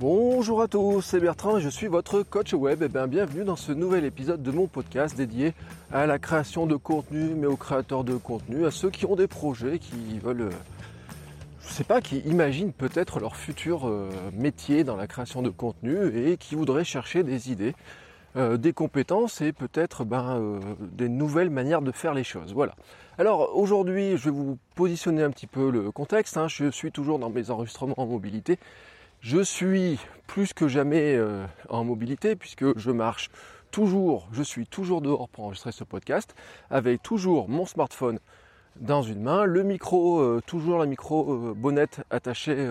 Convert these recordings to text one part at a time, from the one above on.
Bonjour à tous, c'est Bertrand et je suis votre coach web. Et bien, bienvenue dans ce nouvel épisode de mon podcast dédié à la création de contenu, mais aux créateurs de contenu, à ceux qui ont des projets, qui veulent, euh, je sais pas, qui imaginent peut-être leur futur euh, métier dans la création de contenu et qui voudraient chercher des idées, euh, des compétences et peut-être ben, des nouvelles manières de faire les choses. Voilà. Alors aujourd'hui, je vais vous positionner un petit peu le contexte. hein. Je suis toujours dans mes enregistrements en mobilité. Je suis plus que jamais euh, en mobilité puisque je marche toujours, je suis toujours dehors pour enregistrer ce podcast avec toujours mon smartphone dans une main, le micro, euh, toujours la micro euh, bonnette attachée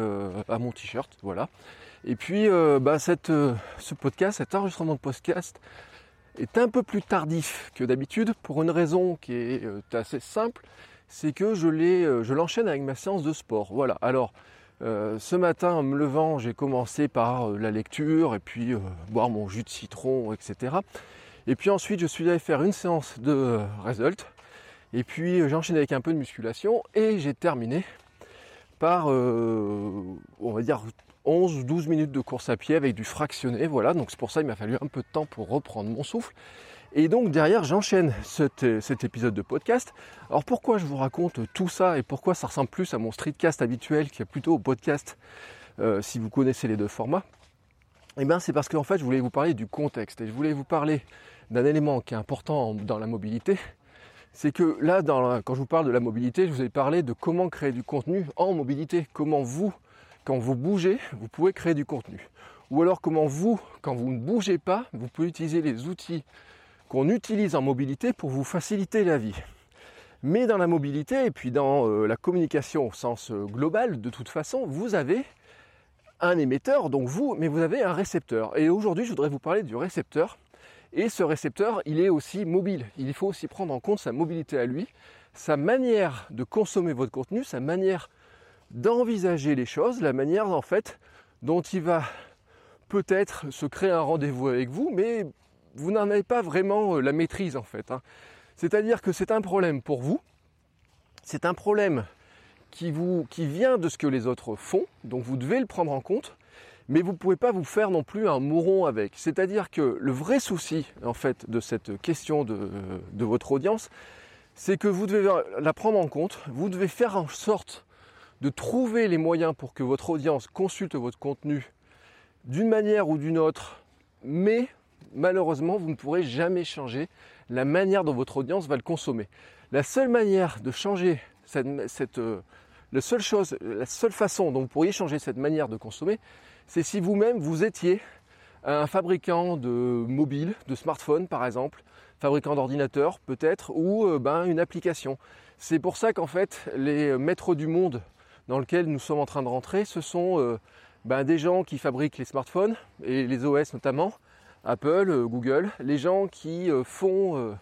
à mon t-shirt, voilà. Et puis bah, ce podcast, cet enregistrement de podcast est un peu plus tardif que d'habitude pour une raison qui est assez simple, c'est que je je l'enchaîne avec ma séance de sport. Voilà. Alors euh, ce matin, en me levant, j'ai commencé par euh, la lecture et puis euh, boire mon jus de citron, etc. Et puis ensuite, je suis allé faire une séance de Result. Et puis j'ai enchaîné avec un peu de musculation et j'ai terminé par, on va dire, 11 ou 12 minutes de course à pied avec du fractionné. Voilà, donc c'est pour ça qu'il m'a fallu un peu de temps pour reprendre mon souffle. Et donc derrière, j'enchaîne cet, épisode de podcast. Alors pourquoi je vous raconte tout ça et pourquoi ça ressemble plus à mon streetcast habituel qui est plutôt podcast euh, si vous connaissez les deux formats? Eh bien c'est parce qu'en fait je voulais vous parler du contexte et je voulais vous parler d'un élément qui est important dans la mobilité. C'est que là, quand je vous parle de la mobilité, je vous ai parlé de comment créer du contenu en mobilité. Comment vous, quand vous bougez, vous pouvez créer du contenu. Ou alors comment vous, quand vous ne bougez pas, vous pouvez utiliser les outils qu'on utilise en mobilité pour vous faciliter la vie. Mais dans la mobilité et puis dans euh, la communication au sens euh, global, de toute façon, vous avez un émetteur, donc vous, mais vous avez un récepteur. Et aujourd'hui, je voudrais vous parler du récepteur. Et ce récepteur, il est aussi mobile. Il faut aussi prendre en compte sa mobilité à lui, sa manière de consommer votre contenu, sa manière d'envisager les choses, la manière en fait dont il va peut-être se créer un rendez-vous avec vous, mais vous n'en avez pas vraiment euh, la maîtrise en fait. hein. C'est-à-dire que c'est un problème pour vous, c'est un problème qui, vous, qui vient de ce que les autres font, donc vous devez le prendre en compte, mais vous ne pouvez pas vous faire non plus un mouron avec. C'est-à-dire que le vrai souci en fait de cette question de, de votre audience, c'est que vous devez la prendre en compte, vous devez faire en sorte de trouver les moyens pour que votre audience consulte votre contenu d'une manière ou d'une autre, mais malheureusement, vous ne pourrez jamais changer la manière dont votre audience va le consommer. La seule manière de changer cette, euh, la seule façon dont vous pourriez changer cette manière de consommer, c'est si vous-même vous étiez un fabricant de mobiles, de smartphones par exemple, fabricant d'ordinateurs peut-être, ou euh, ben, une application. C'est pour ça qu'en fait, les maîtres du monde dans lequel nous sommes en train de rentrer, ce sont euh, ben, des gens qui fabriquent les smartphones, et les OS notamment, Apple, euh, Google, les gens qui euh, font euh,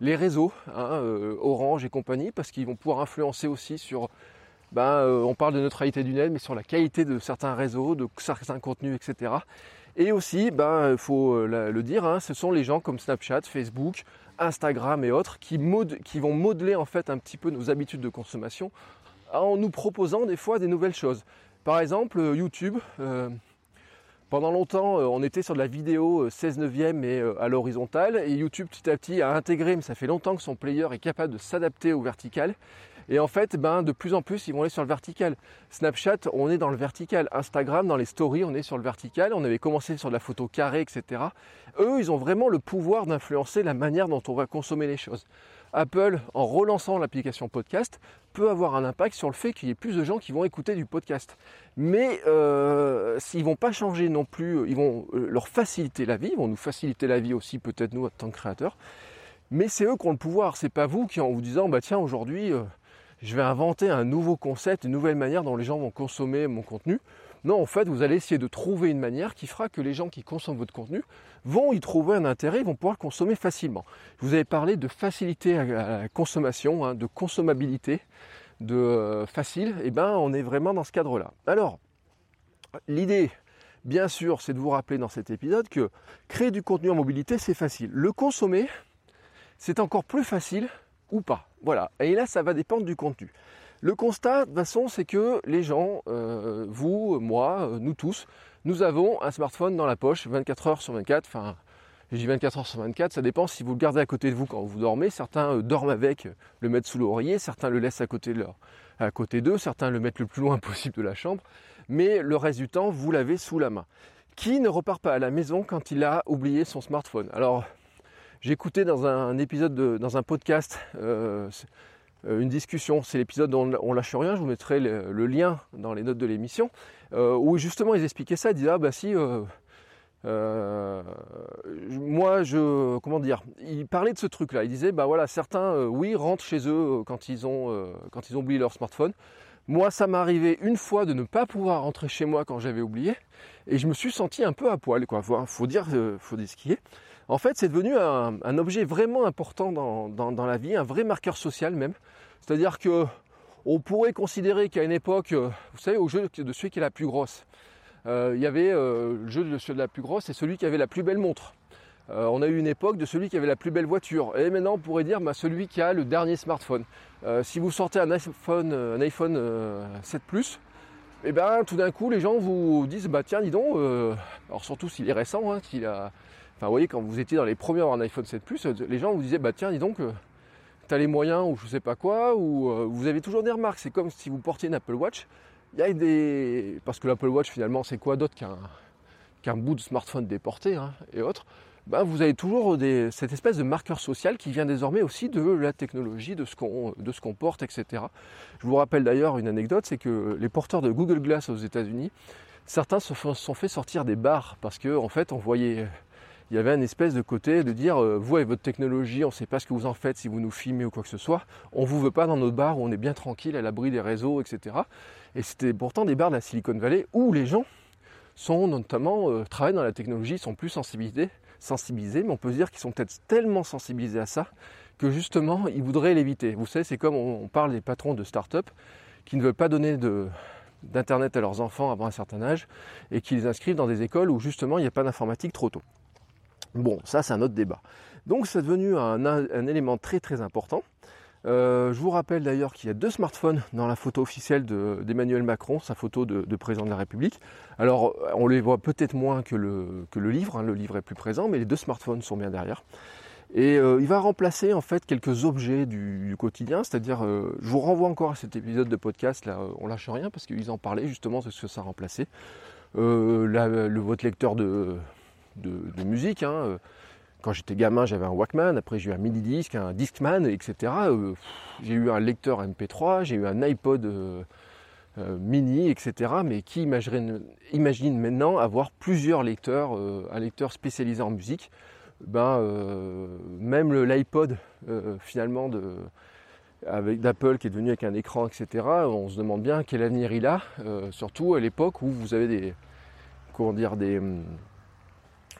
les réseaux, hein, Orange et compagnie, parce qu'ils vont pouvoir influencer aussi sur, ben, on parle de neutralité du net, mais sur la qualité de certains réseaux, de certains contenus, etc. Et aussi, ben, il faut le dire, hein, ce sont les gens comme Snapchat, Facebook, Instagram et autres qui, vont modeler en fait un petit peu nos habitudes de consommation en nous proposant des fois des nouvelles choses. Par exemple, YouTube. Pendant longtemps, euh, on était sur de la vidéo euh, 16 neuvième et euh, à l'horizontale, et YouTube petit à petit a intégré, mais ça fait longtemps que son player est capable de s'adapter au vertical. Et en fait, ben, de plus en plus, ils vont aller sur le vertical. Snapchat, on est dans le vertical. Instagram, dans les stories, on est sur le vertical. On avait commencé sur de la photo carrée, etc. Eux, ils ont vraiment le pouvoir d'influencer la manière dont on va consommer les choses. Apple, en relançant l'application podcast, peut avoir un impact sur le fait qu'il y ait plus de gens qui vont écouter du podcast. Mais euh, s'ils vont pas changer non plus, ils vont euh, leur faciliter la vie, ils vont nous faciliter la vie aussi peut-être nous en tant que créateurs. Mais c'est eux qui ont le pouvoir, c'est pas vous qui en vous disant bah tiens aujourd'hui euh, je vais inventer un nouveau concept, une nouvelle manière dont les gens vont consommer mon contenu. Non, en fait, vous allez essayer de trouver une manière qui fera que les gens qui consomment votre contenu vont y trouver un intérêt, vont pouvoir consommer facilement. Vous avais parlé de facilité à la consommation, hein, de consommabilité, de euh, facile. Eh ben, on est vraiment dans ce cadre-là. Alors, l'idée, bien sûr, c'est de vous rappeler dans cet épisode que créer du contenu en mobilité, c'est facile. Le consommer, c'est encore plus facile ou pas. Voilà. Et là, ça va dépendre du contenu. Le constat, de toute façon, c'est que les gens, euh, vous, moi, nous tous, nous avons un smartphone dans la poche 24 heures sur 24. Enfin, je dis 24 heures sur 24, ça dépend si vous le gardez à côté de vous quand vous dormez. Certains euh, dorment avec, le mettent sous l'oreiller, certains le laissent à côté de leur, à côté d'eux, certains le mettent le plus loin possible de la chambre. Mais le reste du temps, vous l'avez sous la main. Qui ne repart pas à la maison quand il a oublié son smartphone? Alors, j'ai écouté dans un épisode, de, dans un podcast, euh, une discussion. C'est l'épisode dont on lâche rien. Je vous mettrai le, lien dans les notes de l'émission, euh, où justement ils expliquaient ça. Ils disaient ah bah si. moi, je, comment dire, ils parlaient de ce truc-là. Ils disaient, bah voilà, certains, oui, rentrent chez eux quand ils ont, quand ils ont oublié leur smartphone. Moi, ça m'est arrivé une fois de ne pas pouvoir rentrer chez moi quand j'avais oublié, et je me suis senti un peu à poil, quoi. Faut dire, faut dire ce qui est en fait, c'est devenu un, objet vraiment important dans, la vie, un vrai marqueur social même. C'est-à-dire que on pourrait considérer qu'à une époque, euh, vous savez, au jeu de celui qui est la plus grosse, euh, il y avait euh, le jeu de celui de la plus grosse et celui qui avait la plus belle montre. on a eu une époque de celui qui avait la plus belle voiture. Et maintenant, on pourrait dire bah, celui qui a le dernier smartphone. si vous sortez un iPhone, un iPhone 7 Plus, eh ben tout d'un coup, les gens vous disent bah tiens, dis donc. alors surtout s'il est récent, hein, a Enfin, vous voyez, quand vous étiez dans les premiers à avoir un iPhone 7 Plus, les gens vous disaient, bah tiens, dis donc, euh, tu as les moyens ou je sais pas quoi, ou euh, vous avez toujours des remarques. C'est comme si vous portiez une Apple Watch. Il y a des. Parce que l'Apple Watch, finalement, c'est quoi d'autre qu'un qu'un bout de smartphone déporté hein, et autres? Ben, vous avez toujours cette espèce de marqueur social qui vient désormais aussi de la technologie, de ce qu'on qu'on porte, etc. Je vous rappelle d'ailleurs une anecdote, c'est que les porteurs de Google Glass aux États-Unis, certains se sont fait sortir des bars parce que en fait on voyait il y avait un espèce de côté de dire euh, vous avec votre technologie, on ne sait pas ce que vous en faites si vous nous filmez ou quoi que ce soit, on ne vous veut pas dans notre bar où on est bien tranquille à l'abri des réseaux, etc. Et c'était pourtant des bars de la Silicon Valley où les gens sont notamment euh, travaillent dans la technologie, sont plus sensibilisés, mais on peut se dire qu'ils sont peut-être tellement sensibilisés à ça que justement ils voudraient l'éviter. Vous savez, c'est comme on parle des patrons de start-up qui ne veulent pas donner d'internet à leurs enfants avant un certain âge et qui les inscrivent dans des écoles où justement il n'y a pas d'informatique trop tôt. Bon, ça c'est un autre débat. Donc c'est devenu un, élément très très important. Euh, je vous rappelle d'ailleurs qu'il y a deux smartphones dans la photo officielle d'Emmanuel Macron, sa photo de, président de la République. Alors on les voit peut-être moins que le, livre, hein. le livre est plus présent, mais les deux smartphones sont bien derrière. Et euh, il va remplacer en fait quelques objets du, quotidien, c'est-à-dire, euh, je vous renvoie encore à cet épisode de podcast, là, on lâche rien parce qu'ils en parlaient justement de ce que ça remplaçait. le, votre lecteur de, de, musique. Hein. Euh, quand j'étais gamin, j'avais un Walkman, après j'ai eu un mini-disque, un Discman, etc. Euh, j'ai eu un lecteur MP3, j'ai eu un iPod euh, mini, etc. Mais qui imagine maintenant avoir plusieurs lecteurs, un lecteur spécialisé en musique? Ben, Même l'iPod, finalement, d'Apple qui est devenu avec un écran, etc., on se demande bien quel avenir il a, surtout à l'époque où vous avez des, comment dire, des,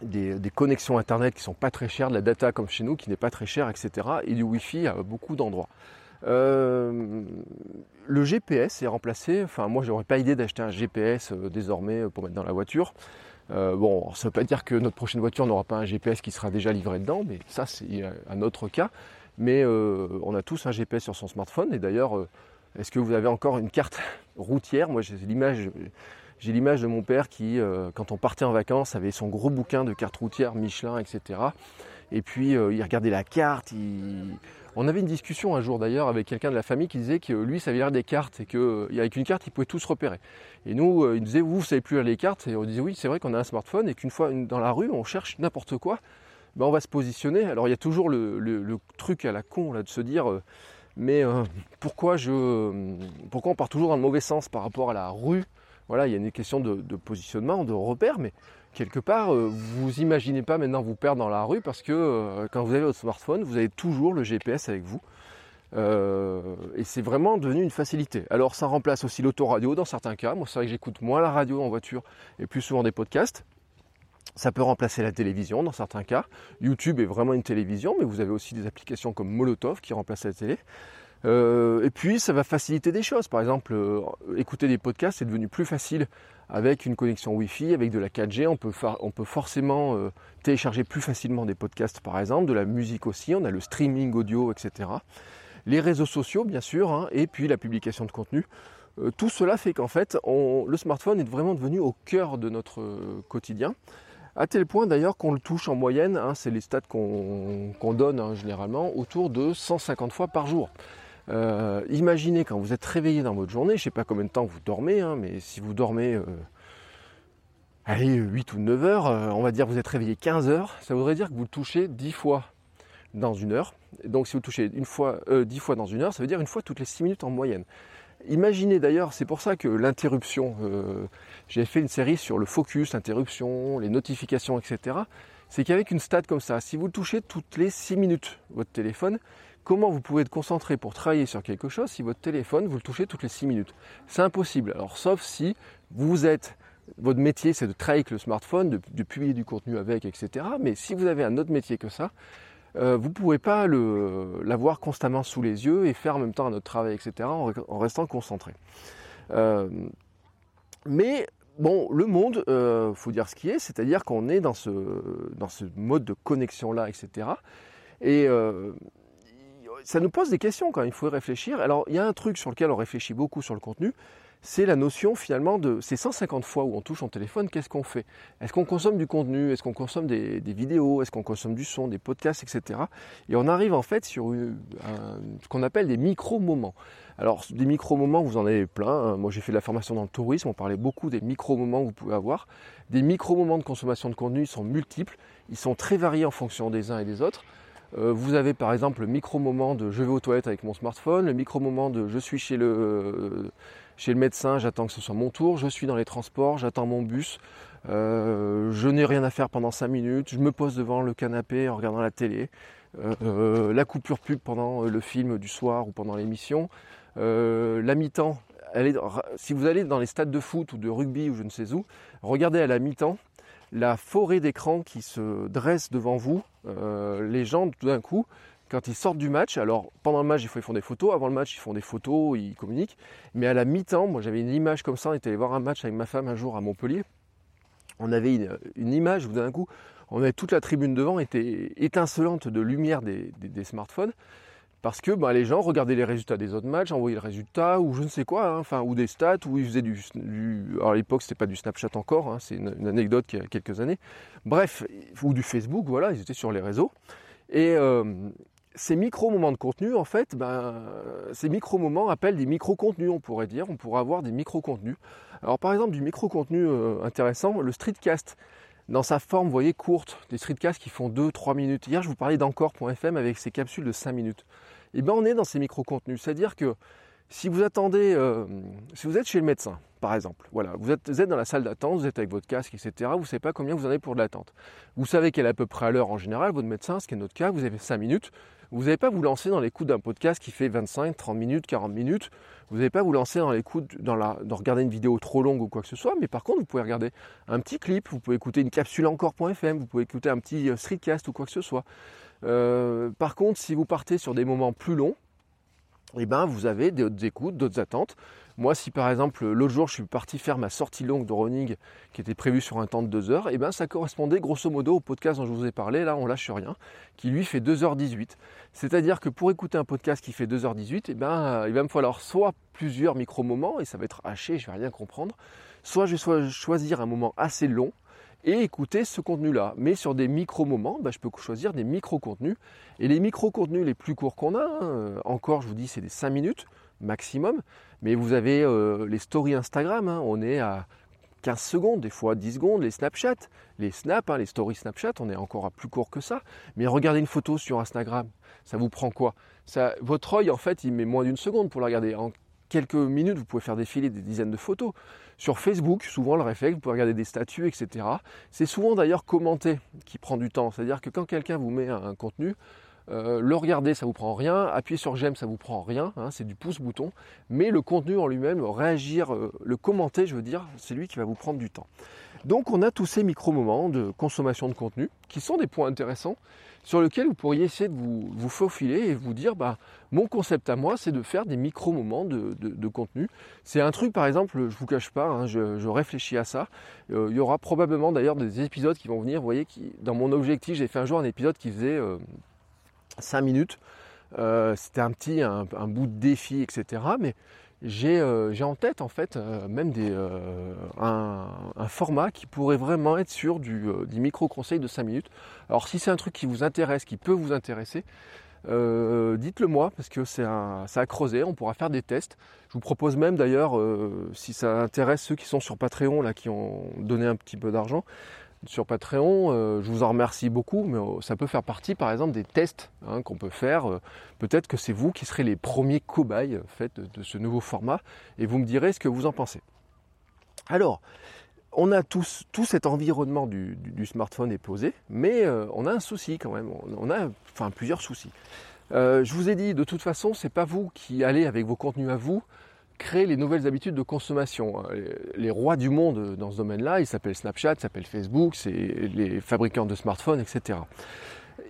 des, connexions internet qui sont pas très chères, de la data comme chez nous qui n'est pas très chère, etc. Et du Wi-Fi à beaucoup d'endroits. Euh, le GPS est remplacé. Enfin, moi, j'aurais pas idée d'acheter un GPS euh, désormais euh, pour mettre dans la voiture. bon, ça ne veut pas dire que notre prochaine voiture n'aura pas un GPS qui sera déjà livré dedans, mais ça, c'est un autre cas. Mais on a tous un GPS sur son smartphone. Et d'ailleurs, est-ce que vous avez encore une carte routière? Moi, j'ai l'image j'ai l'image de mon père qui, euh, quand on partait en vacances, avait son gros bouquin de cartes routières, Michelin, etc. Et puis euh, il regardait la carte. On avait une discussion un jour d'ailleurs avec quelqu'un de la famille qui disait que lui, ça avait l'air des cartes et qu'avec une carte, il pouvait tout se repérer. Et nous, euh, il disait, vous, vous savez plus lire les cartes. Et on disait, oui, c'est vrai qu'on a un smartphone et qu'une fois dans la rue, on cherche n'importe quoi. Ben, on va se positionner. Alors il y a toujours le, truc à la con là de se dire, mais pourquoi, je, pourquoi on part toujours dans le mauvais sens par rapport à la rue voilà, il y a une question de, positionnement, de repère, mais quelque part, euh, vous imaginez pas maintenant vous perdre dans la rue parce que euh, quand vous avez votre smartphone, vous avez toujours le GPS avec vous. et c'est vraiment devenu une facilité. Alors ça remplace aussi l'autoradio dans certains cas. Moi c'est vrai que j'écoute moins la radio en voiture et plus souvent des podcasts. Ça peut remplacer la télévision dans certains cas. YouTube est vraiment une télévision, mais vous avez aussi des applications comme Molotov qui remplacent la télé. Euh, et puis ça va faciliter des choses. Par exemple, euh, écouter des podcasts est devenu plus facile avec une connexion Wi-Fi, avec de la 4G. On peut, on peut forcément euh, télécharger plus facilement des podcasts, par exemple, de la musique aussi. On a le streaming audio, etc. Les réseaux sociaux, bien sûr, hein, et puis la publication de contenu. tout cela fait qu'en fait, le smartphone est vraiment devenu au cœur de notre quotidien. À tel point d'ailleurs qu'on le touche en moyenne, hein, c'est les stats qu'on donne hein, généralement, autour de 150 fois par jour. Euh, imaginez quand vous êtes réveillé dans votre journée, je ne sais pas combien de temps vous dormez, hein, mais si vous dormez euh, allez, 8 ou 9 heures, euh, on va dire que vous êtes réveillé 15 heures, ça voudrait dire que vous le touchez 10 fois dans une heure. Donc si vous touchez une fois, 10 fois dans une heure, ça veut dire une fois toutes les 6 minutes en moyenne. Imaginez d'ailleurs, c'est pour ça que l'interruption, j'ai fait une série sur le focus, l'interruption, les notifications, etc. C'est qu'avec une stat comme ça, si vous le touchez toutes les 6 minutes, votre téléphone, Comment vous pouvez être concentré pour travailler sur quelque chose si votre téléphone, vous le touchez toutes les 6 minutes? C'est impossible. Alors sauf si vous êtes, votre métier c'est de travailler avec le smartphone, de, publier du contenu avec, etc. Mais si vous avez un autre métier que ça, euh, vous ne pouvez pas l'avoir constamment sous les yeux et faire en même temps un autre travail, etc. en, restant concentré. Euh, mais bon, le monde, il euh, faut dire ce qui est, c'est-à-dire qu'on est dans ce, dans ce mode de connexion-là, etc. Et ça nous pose des questions quand il faut réfléchir. Alors, il y a un truc sur lequel on réfléchit beaucoup sur le contenu, c'est la notion finalement de ces 150 fois où on touche son téléphone, qu'est-ce qu'on fait? Est-ce qu'on consomme du contenu? Est-ce qu'on consomme des, vidéos? Est-ce qu'on consomme du son, des podcasts, etc. Et on arrive en fait sur ce qu'on appelle des micro-moments. Alors, des micro-moments, vous en avez plein. Hein. Moi, j'ai fait de la formation dans le tourisme, on parlait beaucoup des micro-moments que vous pouvez avoir. Des micro-moments de consommation de contenu, ils sont multiples, ils sont très variés en fonction des uns et des autres. Euh, vous avez par exemple le micro-moment de je vais aux toilettes avec mon smartphone, le micro-moment de je suis chez le, euh, chez le médecin, j'attends que ce soit mon tour, je suis dans les transports, j'attends mon bus, euh, je n'ai rien à faire pendant 5 minutes, je me pose devant le canapé en regardant la télé, la coupure pub pendant le film du soir ou pendant l'émission, la mi-temps, si vous allez dans les stades de foot ou de rugby ou je ne sais où, regardez à la mi-temps la forêt d'écran qui se dresse devant vous, euh, les gens tout d'un coup, quand ils sortent du match, alors pendant le match ils font des photos, avant le match ils font des photos, ils communiquent, mais à la mi-temps, moi j'avais une image comme ça, on était allé voir un match avec ma femme un jour à Montpellier, on avait une, image où d'un coup on avait toute la tribune devant, était étincelante de lumière des smartphones, parce que bah, les gens regardaient les résultats des autres matchs, envoyaient le résultat ou je ne sais quoi, hein, ou des stats, ou ils faisaient du, alors à l'époque c'était pas du Snapchat encore, hein, c'est une, anecdote qui a quelques années. Bref, ou du Facebook, voilà, ils étaient sur les réseaux. Et euh, ces micro-moments de contenu, en fait, ben, ces micro-moments appellent des micro-contenus, on pourrait dire. On pourrait avoir des micro-contenus. Alors par exemple, du micro-contenu euh, intéressant, le streetcast dans sa forme, vous voyez, courte, des streetcasts qui font 2-3 minutes. Hier, je vous parlais d'encore.fm avec ses capsules de 5 minutes et eh bien on est dans ces micro-contenus. C'est-à-dire que si vous attendez, euh, si vous êtes chez le médecin, par exemple, voilà, vous êtes, dans la salle d'attente, vous êtes avec votre casque, etc., vous ne savez pas combien vous en avez pour de l'attente. Vous savez qu'elle est à peu près à l'heure en général, votre médecin, ce qui est notre cas, vous avez 5 minutes, vous n'allez pas vous lancer dans l'écoute d'un podcast qui fait 25, 30 minutes, 40 minutes, vous n'allez pas vous lancer dans l'écoute, dans, la, dans regarder une vidéo trop longue ou quoi que ce soit, mais par contre, vous pouvez regarder un petit clip, vous pouvez écouter une capsule encore.fm, vous pouvez écouter un petit euh, streetcast ou quoi que ce soit. Euh, par contre, si vous partez sur des moments plus longs, eh ben, vous avez d'autres écoutes, d'autres attentes. Moi, si par exemple l'autre jour je suis parti faire ma sortie longue de running qui était prévue sur un temps de 2 heures, eh ben, ça correspondait grosso modo au podcast dont je vous ai parlé, là on lâche rien, qui lui fait 2h18. C'est-à-dire que pour écouter un podcast qui fait 2h18, eh ben, il va me falloir soit plusieurs micro-moments, et ça va être haché, je ne vais rien comprendre, soit je vais choisir un moment assez long, et écouter ce contenu-là. Mais sur des micro-moments, bah, je peux choisir des micro-contenus. Et les micro-contenus les plus courts qu'on a, hein, euh, encore je vous dis, c'est des 5 minutes maximum. Mais vous avez euh, les stories Instagram, hein, on est à 15 secondes, des fois 10 secondes, les Snapchat, les Snap, hein, les stories Snapchat, on est encore à plus court que ça. Mais regardez une photo sur Instagram, ça vous prend quoi? Ça, Votre œil, en fait, il met moins d'une seconde pour la regarder. En quelques minutes, vous pouvez faire défiler des dizaines de photos. Sur Facebook, souvent le réflexe, vous pouvez regarder des statuts, etc. C'est souvent d'ailleurs commenter qui prend du temps. C'est-à-dire que quand quelqu'un vous met un, contenu, Euh, le regarder, ça vous prend rien. Appuyer sur j'aime, ça vous prend rien. Hein, c'est du pouce-bouton. Mais le contenu en lui-même, réagir, euh, le commenter, je veux dire, c'est lui qui va vous prendre du temps. Donc on a tous ces micro-moments de consommation de contenu qui sont des points intéressants sur lesquels vous pourriez essayer de vous, vous faufiler et vous dire bah, mon concept à moi c'est de faire des micro-moments de, contenu. C'est un truc par exemple, je vous cache pas, hein, je, réfléchis à ça. Euh, il y aura probablement d'ailleurs des épisodes qui vont venir, vous voyez, dans mon objectif j'ai fait un jour un épisode qui faisait 5 minutes. Euh, c'était un petit, un, bout de défi, etc. Mais j'ai euh, en tête en fait euh, même des, un, format qui pourrait vraiment être sur du, micro-conseil de 5 minutes. Alors si c'est un truc qui vous intéresse, qui peut vous intéresser, dites-le moi parce que c'est à creuser, on pourra faire des tests. Je vous propose même d'ailleurs, si ça intéresse ceux qui sont sur Patreon, là, qui ont donné un petit peu d'argent, sur Patreon. Euh, je vous en remercie beaucoup, mais euh, ça peut faire partie par exemple des tests hein, qu'on peut faire. Euh, peut-être que c'est vous qui serez les premiers cobayes de, ce nouveau format et vous me direz ce que vous en pensez. Alors, on a tous, tout cet environnement du, smartphone est posé, mais on a un souci quand même. On a enfin plusieurs soucis. je vous ai dit, de toute façon, c'est pas vous qui allez avec vos contenus à vous créer les nouvelles habitudes de consommation. Hein. Les rois du monde dans ce domaine-là, ils s'appellent Snapchat, ils s'appellent Facebook, c'est les fabricants de smartphones, etc.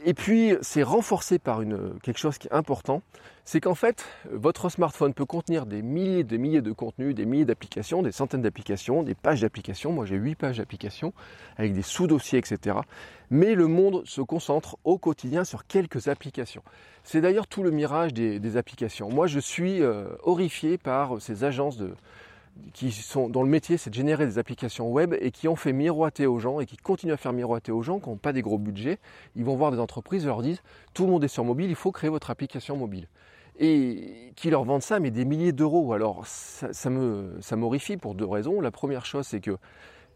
Et puis, c'est renforcé par quelque chose qui est important, c'est qu'en fait, votre smartphone peut contenir des milliers et des milliers de contenus, des milliers d'applications, des centaines d'applications, des pages d'applications. Moi, j'ai 8 pages d'applications avec des sous-dossiers, etc. Mais le monde se concentre au quotidien sur quelques applications. C'est d'ailleurs tout le mirage des, applications. Moi, je suis euh, horrifié par ces agences de, qui sont dont le métier c'est de générer des applications web et qui ont fait miroiter aux gens et qui continuent à faire miroiter aux gens qui n'ont pas des gros budgets. Ils vont voir des entreprises et leur disent tout le monde est sur mobile, il faut créer votre application mobile. Et qui leur vendent ça mais des milliers d'euros. Alors ça, me ça pour deux raisons. La première chose c'est que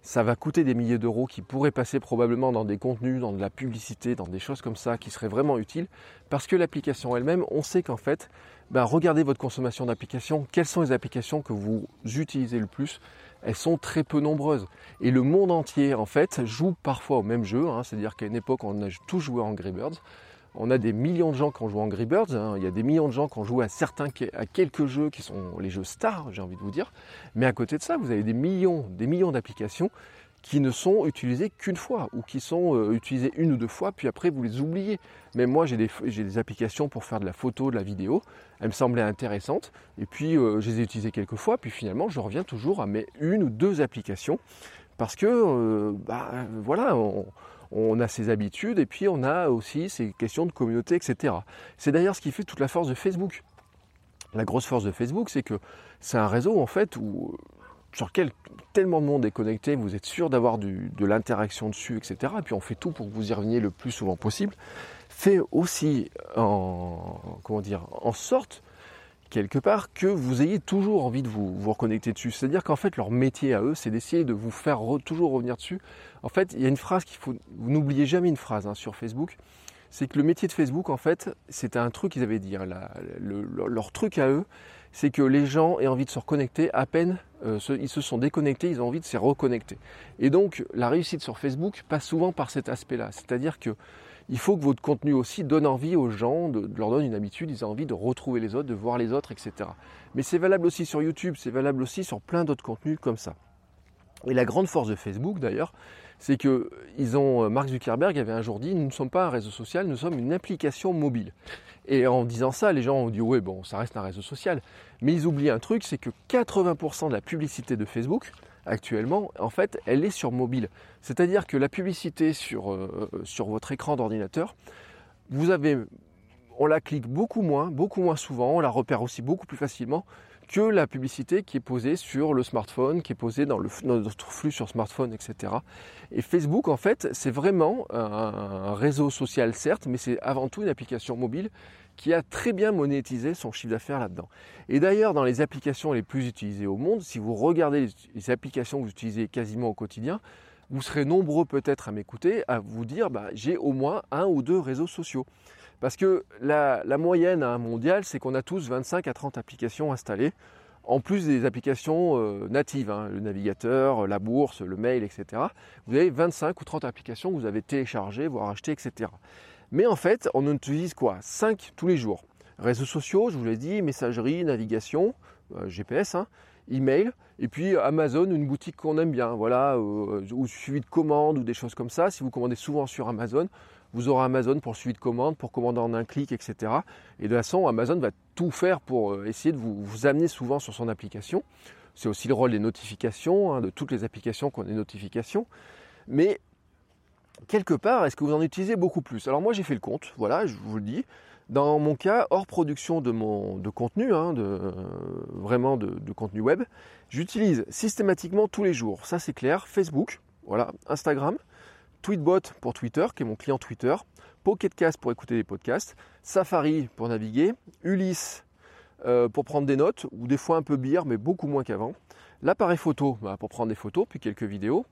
ça va coûter des milliers d'euros qui pourraient passer probablement dans des contenus, dans de la publicité, dans des choses comme ça qui seraient vraiment utiles. Parce que l'application elle-même, on sait qu'en fait, ben, regardez votre consommation d'applications. Quelles sont les applications que vous utilisez le plus? Elles sont très peu nombreuses. Et le monde entier, en fait, joue parfois au même jeu. Hein. C'est-à-dire qu'à une époque, on a tous joué en Angry Birds. On a des millions de gens qui ont joué en Angry Birds. Hein. Il y a des millions de gens qui ont joué à certains, à quelques jeux qui sont les jeux stars, j'ai envie de vous dire. Mais à côté de ça, vous avez des millions, des millions d'applications qui ne sont utilisées qu'une fois ou qui sont euh, utilisées une ou deux fois, puis après vous les oubliez. Mais moi j'ai des, des applications pour faire de la photo, de la vidéo, elles me semblaient intéressantes, et puis euh, je les ai utilisées quelques fois, puis finalement je reviens toujours à mes une ou deux applications, parce que euh, bah, voilà, on, on a ses habitudes et puis on a aussi ces questions de communauté, etc. C'est d'ailleurs ce qui fait toute la force de Facebook. La grosse force de Facebook, c'est que c'est un réseau en fait où sur lequel tellement de monde est connecté, vous êtes sûr d'avoir de l'interaction dessus, etc. Et puis on fait tout pour que vous y reveniez le plus souvent possible. Fait aussi en comment dire en sorte quelque part que vous ayez toujours envie de vous, vous reconnecter dessus. C'est-à-dire qu'en fait, leur métier à eux, c'est d'essayer de vous faire toujours revenir dessus. En fait, il y a une phrase qu'il faut, vous n'oubliez jamais une phrase hein, sur Facebook, c'est que le métier de Facebook, en fait, c'était un truc qu'ils avaient dit. Hein, leur truc à eux, c'est que les gens aient envie de se reconnecter à peine euh, ils se sont déconnectés, ils ont envie de se reconnecter. Et donc, la réussite sur Facebook passe souvent par cet aspect-là. C'est-à-dire que il faut que votre contenu aussi donne envie aux gens, de, leur donne une habitude, ils ont envie de retrouver les autres, de voir les autres, etc. Mais c'est valable aussi sur YouTube, c'est valable aussi sur plein d'autres contenus comme ça. Et la grande force de Facebook d'ailleurs, c'est que ont, euh, Mark Zuckerberg avait un jour dit, nous ne sommes pas un réseau social, nous sommes une application mobile. Et en disant ça, les gens ont dit, ouais, bon, ça reste un réseau social. Mais ils oublient un truc, c'est que 80% de la publicité de Facebook, actuellement, en fait, elle est sur mobile. C'est-à-dire que la publicité sur, euh, sur votre écran d'ordinateur, vous avez, on la clique beaucoup moins, beaucoup moins souvent, on la repère aussi beaucoup plus facilement que la publicité qui est posée sur le smartphone, qui est posée dans, le, notre flux sur smartphone, etc. Et Facebook, en fait, c'est vraiment un réseau social, certes, mais c'est avant tout une application mobile qui a très bien monétisé son chiffre d'affaires là-dedans. Et d'ailleurs, dans les applications les plus utilisées au monde, si vous regardez les applications que vous utilisez quasiment au quotidien, vous serez nombreux peut-être à m'écouter, à vous dire bah, j'ai au moins un ou deux réseaux sociaux. Parce que la, moyenne hein, mondiale, c'est qu'on a tous 25 à 30 applications installées, en plus des applications euh, natives, hein, le navigateur, la bourse, le mail, etc. Vous avez 25 ou 30 applications que vous avez téléchargées, voire achetées, etc. Mais en fait, on en utilise quoi? 5 tous les jours. Réseaux sociaux, je vous l'ai dit, messagerie, navigation, euh, GPS, hein, email, et puis Amazon, une boutique qu'on aime bien, voilà, euh, ou suivi de commandes ou des choses comme ça. Si vous commandez souvent sur Amazon, vous aurez Amazon pour suivi de commandes, pour commander en un clic, etc. Et de toute façon, Amazon va tout faire pour euh, essayer de vous, amener souvent sur son application. C'est aussi le rôle des notifications, hein, de toutes les applications qui ont des notifications. Mais quelque part, est-ce que vous en utilisez beaucoup plus? Alors moi j'ai fait le compte, voilà, je vous le dis. Dans mon cas, hors production de, mon, contenu, hein, de, vraiment de, de contenu web, j'utilise systématiquement tous les jours, ça c'est clair, Facebook, voilà, Instagram, Tweetbot pour Twitter, qui est mon client Twitter, Pocketcast pour écouter des podcasts, Safari pour naviguer, Ulysse euh, pour prendre des notes, ou des fois un peu bière, mais beaucoup moins qu'avant, l'appareil photo bah, pour prendre des photos, puis quelques vidéos,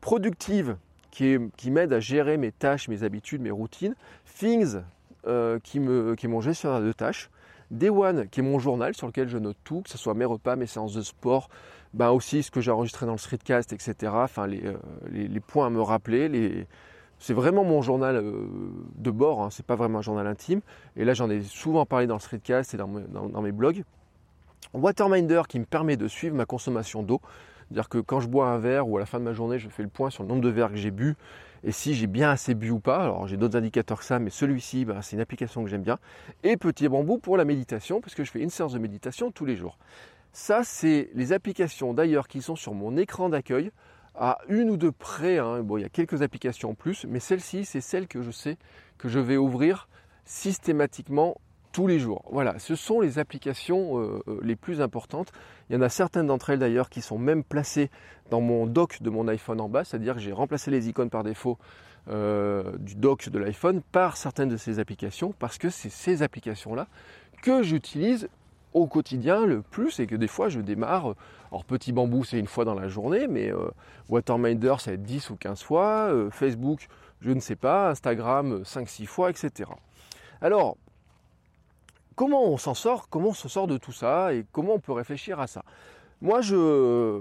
Productive qui, m'aide à gérer mes tâches, mes habitudes, mes routines, Things euh, qui, qui est mon gestionnaire de tâches, Day One qui est mon journal sur lequel je note tout, que ce soit mes repas, mes séances de sport, ben aussi ce que j'ai enregistré dans le streetcast, etc. Enfin, euh, les, points à me rappeler. C'est vraiment mon journal euh, de bord, hein, c'est pas vraiment un journal intime. Et là, j'en ai souvent parlé dans le streetcast et dans, mes blogs. Waterminder qui me permet de suivre ma consommation d'eau. C'est-à-dire que quand je bois un verre ou à la fin de ma journée, je fais le point sur le nombre de verres que j'ai bu et si j'ai bien assez bu ou pas. Alors j'ai d'autres indicateurs que ça, mais celui-ci, ben, c'est une application que j'aime bien. Et Petit Bambou pour la méditation, puisque je fais une séance de méditation tous les jours. Ça, c'est les applications d'ailleurs qui sont sur mon écran d'accueil à une ou deux près. Hein. Il y a quelques applications en plus, mais celle-ci, c'est celle que je sais que je vais ouvrir systématiquement tous les jours. Voilà, ce sont les applications euh, euh, les plus importantes. Il y en a certaines d'entre elles d'ailleurs qui sont même placées dans mon dock de mon iPhone en bas, c'est-à-dire que j'ai remplacé les icônes par défaut euh, du dock de l'iPhone par certaines de ces applications parce que c'est ces applications-là que j'utilise au quotidien le plus et que des fois je démarre. Alors petit bambou c'est une fois dans la journée, mais euh, Waterminder ça va être 10 ou 15 fois, euh, Facebook je ne sais pas, Instagram 5-6 fois, etc. Alors, comment on s'en sort Comment on se sort de tout ça et comment on peut réfléchir à ça? Moi je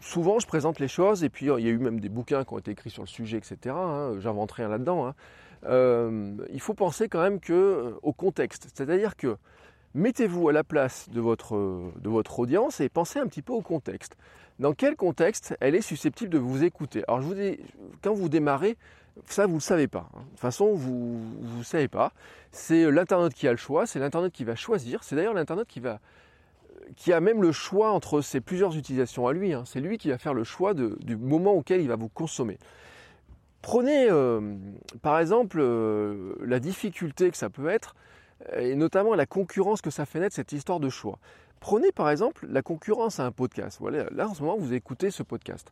souvent je présente les choses et puis il y a eu même des bouquins qui ont été écrits sur le sujet, etc. Hein, J'invente rien là-dedans. Hein. Euh, il faut penser quand même que au contexte, c'est-à-dire que mettez-vous à la place de votre, de votre audience et pensez un petit peu au contexte. Dans quel contexte elle est susceptible de vous écouter? Alors je vous dis, quand vous démarrez, ça vous ne le savez pas. Hein. De toute façon, vous ne savez pas. C'est l'Internet qui a le choix, c'est l'Internet qui va choisir, c'est d'ailleurs l'Internet qui va qui a même le choix entre ces plusieurs utilisations à lui. Hein. C'est lui qui va faire le choix du moment auquel il va vous consommer. Prenez euh, par exemple euh, la difficulté que ça peut être et notamment la concurrence que ça fait naître cette histoire de choix. Prenez par exemple la concurrence à un podcast. Voilà, là en ce moment vous écoutez ce podcast.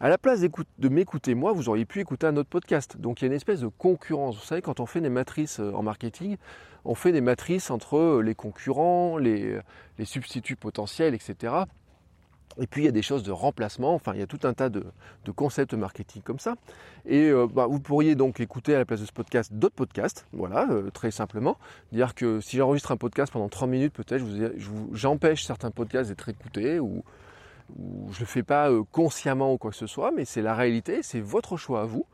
À la place de m'écouter moi, vous auriez pu écouter un autre podcast. Donc il y a une espèce de concurrence. Vous savez, quand on fait des matrices euh, en marketing, on fait des matrices entre euh, les concurrents, les, les substituts potentiels, etc. Et puis il y a des choses de remplacement, enfin il y a tout un tas de, concepts marketing comme ça. Et euh, bah, vous pourriez donc écouter à la place de ce podcast d'autres podcasts, voilà, euh, très simplement. Dire que si j'enregistre un podcast pendant 30 minutes, peut-être j'empêche certains podcasts d'être écoutés ou, je ne le fais pas euh, consciemment ou quoi que ce soit, mais c'est la réalité, c'est votre choix à vous.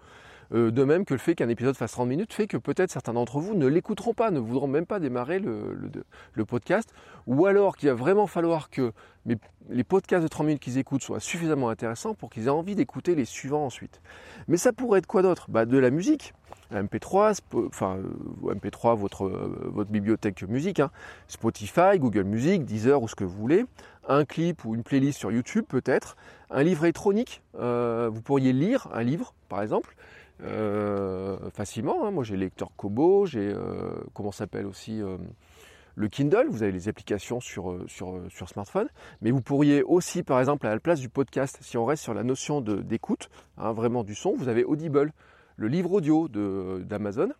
Euh, de même que le fait qu'un épisode fasse 30 minutes fait que peut-être certains d'entre vous ne l'écouteront pas, ne voudront même pas démarrer le, podcast, ou alors qu'il va vraiment falloir que les podcasts de 30 minutes qu'ils écoutent soient suffisamment intéressants pour qu'ils aient envie d'écouter les suivants ensuite. Mais ça pourrait être quoi d'autre? Bah, De la musique, MP3, enfin euh, MP3, votre, euh, votre bibliothèque musique, hein. Spotify, Google Music, Deezer ou ce que vous voulez, un clip ou une playlist sur YouTube peut-être, un livre électronique, vous pourriez lire un livre par exemple, facilement. Hein. Moi j'ai le lecteur Kobo, j'ai euh, comment s'appelle aussi euh, le Kindle, vous avez les applications sur, smartphone, mais vous pourriez aussi, par exemple, à la place du podcast, si on reste sur la notion d'écoute, hein, vraiment du son, vous avez Audible, le livre audio d'Amazon.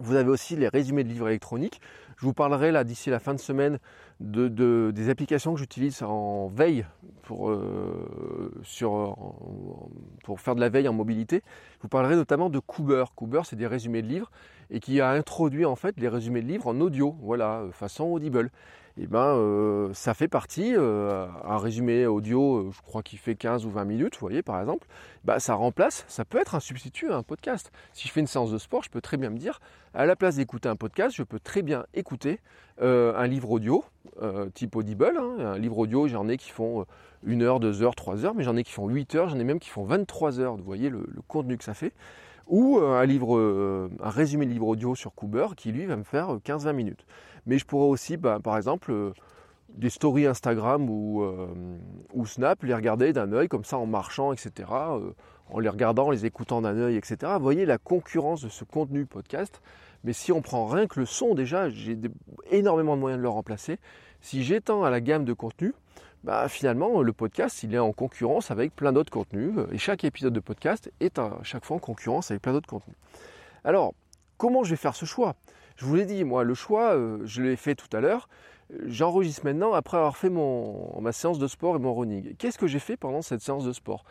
Vous avez aussi les résumés de livres électroniques. Je vous parlerai là d'ici la fin de semaine de, des applications que j'utilise en veille pour, euh, sur, pour faire de la veille en mobilité. Je vous parlerai notamment de Cooper. Cooper, c'est des résumés de livres et qui a introduit en fait les résumés de livres en audio, voilà, façon audible. et ben ça fait partie, un résumé audio, je crois qu'il fait 15 ou 20 minutes, vous voyez par exemple, bah, ça remplace, ça peut être un substitut à un podcast. Si je fais une séance de sport, je peux très bien me dire, à la place d'écouter un podcast, je peux très bien écouter un livre audio, type Audible, hein. un livre audio, j'en ai qui font une heure, deux heures, trois heures, mais j'en ai qui font 8 heures, j'en ai même qui font 23 heures, vous voyez le, contenu que ça fait. Ou euh, un, livre, euh, un résumé de livre audio sur Cooper qui lui va me faire 15-20 minutes. Mais je pourrais aussi, bah, par exemple, euh, des stories Instagram ou, ou Snap, les regarder d'un œil comme ça en marchant, etc. en les regardant, en les écoutant d'un œil, etc. Vous voyez la concurrence de ce contenu podcast. Mais si on prend rien que le son, déjà, j'ai énormément de moyens de le remplacer. Si j'étends à la gamme de contenu, bah, finalement, le podcast, il est en concurrence avec plein d'autres contenus. Et chaque épisode de podcast est à chaque fois en concurrence avec plein d'autres contenus. Alors, comment je vais faire ce choix? Je vous l'ai dit, moi, le choix, euh, je l'ai fait tout à l'heure. J'enregistre maintenant après avoir fait ma séance de sport et mon running. Qu'est-ce que j'ai fait pendant cette séance de sport?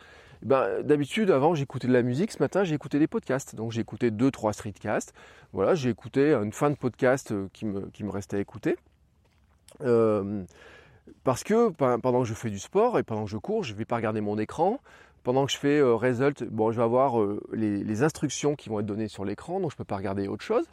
Ben, D'habitude, avant, j'écoutais de la musique. Ce matin, j'ai écouté des podcasts. Donc, j'ai écouté 2-3 streetcasts. Voilà, j'ai écouté une fin de podcast euh, qui me, restait à écouter. Euh, parce que pendant que je fais du sport et pendant que je cours, je ne vais pas regarder mon écran. Pendant que je fais euh, Result, bon, je vais avoir euh, les, instructions qui vont être données sur l'écran, donc je ne peux pas regarder autre chose.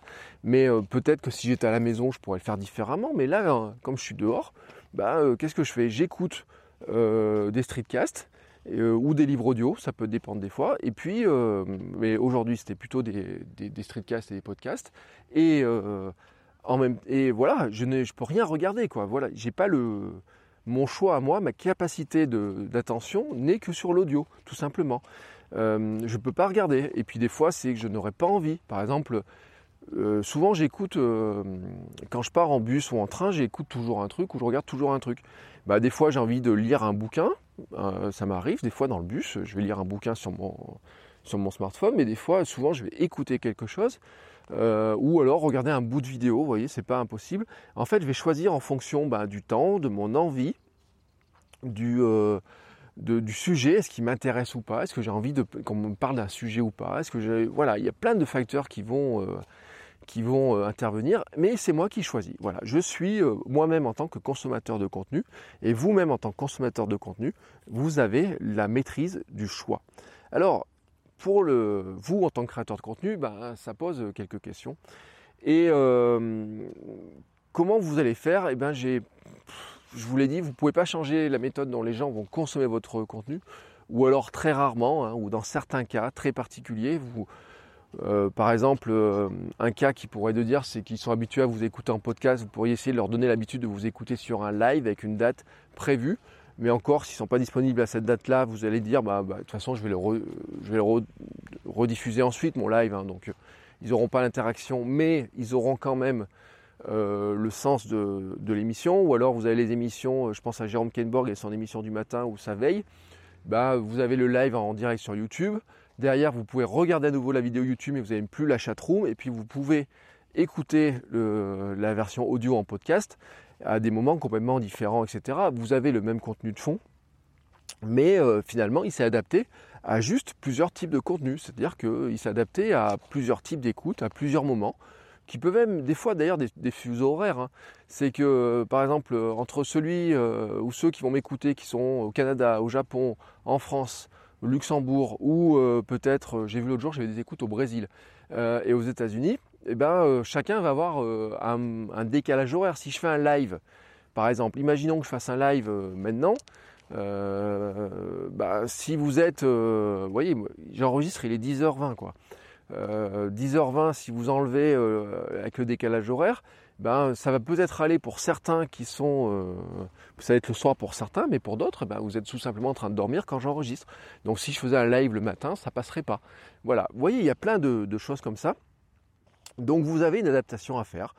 Mais peut-être que si j'étais à la maison, je pourrais le faire différemment. Mais là, hein, comme je suis dehors, bah, qu'est-ce que je fais? J'écoute des streetcasts ou des livres audio, ça peut dépendre des fois. Et puis, mais aujourd'hui, c'était plutôt des, des, streetcasts et des podcasts. Et même, et voilà, je ne je peux rien regarder quoi. Voilà, j'ai pas le mon choix à moi, ma capacité d'attention n'est que sur l'audio, tout simplement. Euh, je ne peux pas regarder. Et puis des fois, c'est que je n'aurais pas envie. Par exemple, euh, souvent j'écoute, euh, quand je pars en bus ou en train, j'écoute toujours un truc ou je regarde toujours un truc. Bah, des fois, j'ai envie de lire un bouquin. Ça m'arrive. Des fois, dans le bus, je vais lire un bouquin sur mon, sur mon smartphone. Mais des fois, souvent, je vais écouter quelque chose. Euh, ou alors regarder un bout de vidéo, vous voyez, c'est pas impossible. En fait, je vais choisir en fonction ben, du temps, de mon envie, du, euh, du sujet, est-ce qu'il m'intéresse ou pas, est-ce que j'ai envie de qu'on me parle d'un sujet ou pas, est-ce que j'ai, voilà, il y a plein de facteurs qui vont, euh, qui vont intervenir, mais c'est moi qui choisis. Voilà, je suis moi-même en tant que consommateur de contenu, et vous-même en tant que consommateur de contenu, vous avez la maîtrise du choix. Alors, pour le, vous, en tant que créateur de contenu, bah, ça pose quelques questions. Et euh, comment vous allez faire? Eh ben, Je vous l'ai dit, vous ne pouvez pas changer la méthode dont les gens vont consommer votre contenu, ou alors très rarement, hein, ou dans certains cas très particuliers. Vous, euh, par exemple, euh, un cas qui pourrait de dire, c'est qu'ils sont habitués à vous écouter en podcast. Vous pourriez essayer de leur donner l'habitude de vous écouter sur un live avec une date prévue. Mais encore, s'ils ne sont pas disponibles à cette date-là, vous allez dire, bah, bah, de toute façon, je vais le, rediffuser ensuite, mon live. Hein. donc, ils n'auront pas l'interaction, mais ils auront quand même euh, le sens de, l'émission. Ou alors, vous avez les émissions, euh, je pense à Jérôme Kenborg et son émission du matin où ça veille. Bah, vous avez le live en direct sur YouTube. Derrière, vous pouvez regarder à nouveau la vidéo YouTube, mais vous n'avez plus la chatroom. Et puis, vous pouvez écouter la version audio en podcast à des moments complètement différents, etc. Vous avez le même contenu de fond, mais euh, finalement, il s'est adapté à juste plusieurs types de contenus. C'est-à-dire qu'il s'est adapté à plusieurs types d'écoute, à plusieurs moments, qui peuvent même des fois d'ailleurs des, fuseaux horaires. Hein. C'est que, par exemple, entre celui euh, ou ceux qui vont m'écouter, qui sont au Canada, au Japon, en France, Luxembourg, ou euh, peut-être, j'ai vu l'autre jour, j'avais des écoutes au Brésil et aux États-Unis, eh ben, euh, chacun va avoir euh, un, décalage horaire. Si je fais un live, par exemple, imaginons que je fasse un live euh, maintenant, bah, si vous êtes, vous voyez, j'enregistre, il est 10h20 quoi. 10h20, si vous enlevez avec le décalage horaire, ben, ça va peut-être aller pour certains qui sont, ça va être le soir pour certains, mais pour d'autres, ben, vous êtes tout simplement en train de dormir quand j'enregistre. Donc si je faisais un live le matin, ça passerait pas. Voilà, vous voyez, il y a plein de choses comme ça. Donc vous avez une adaptation à faire.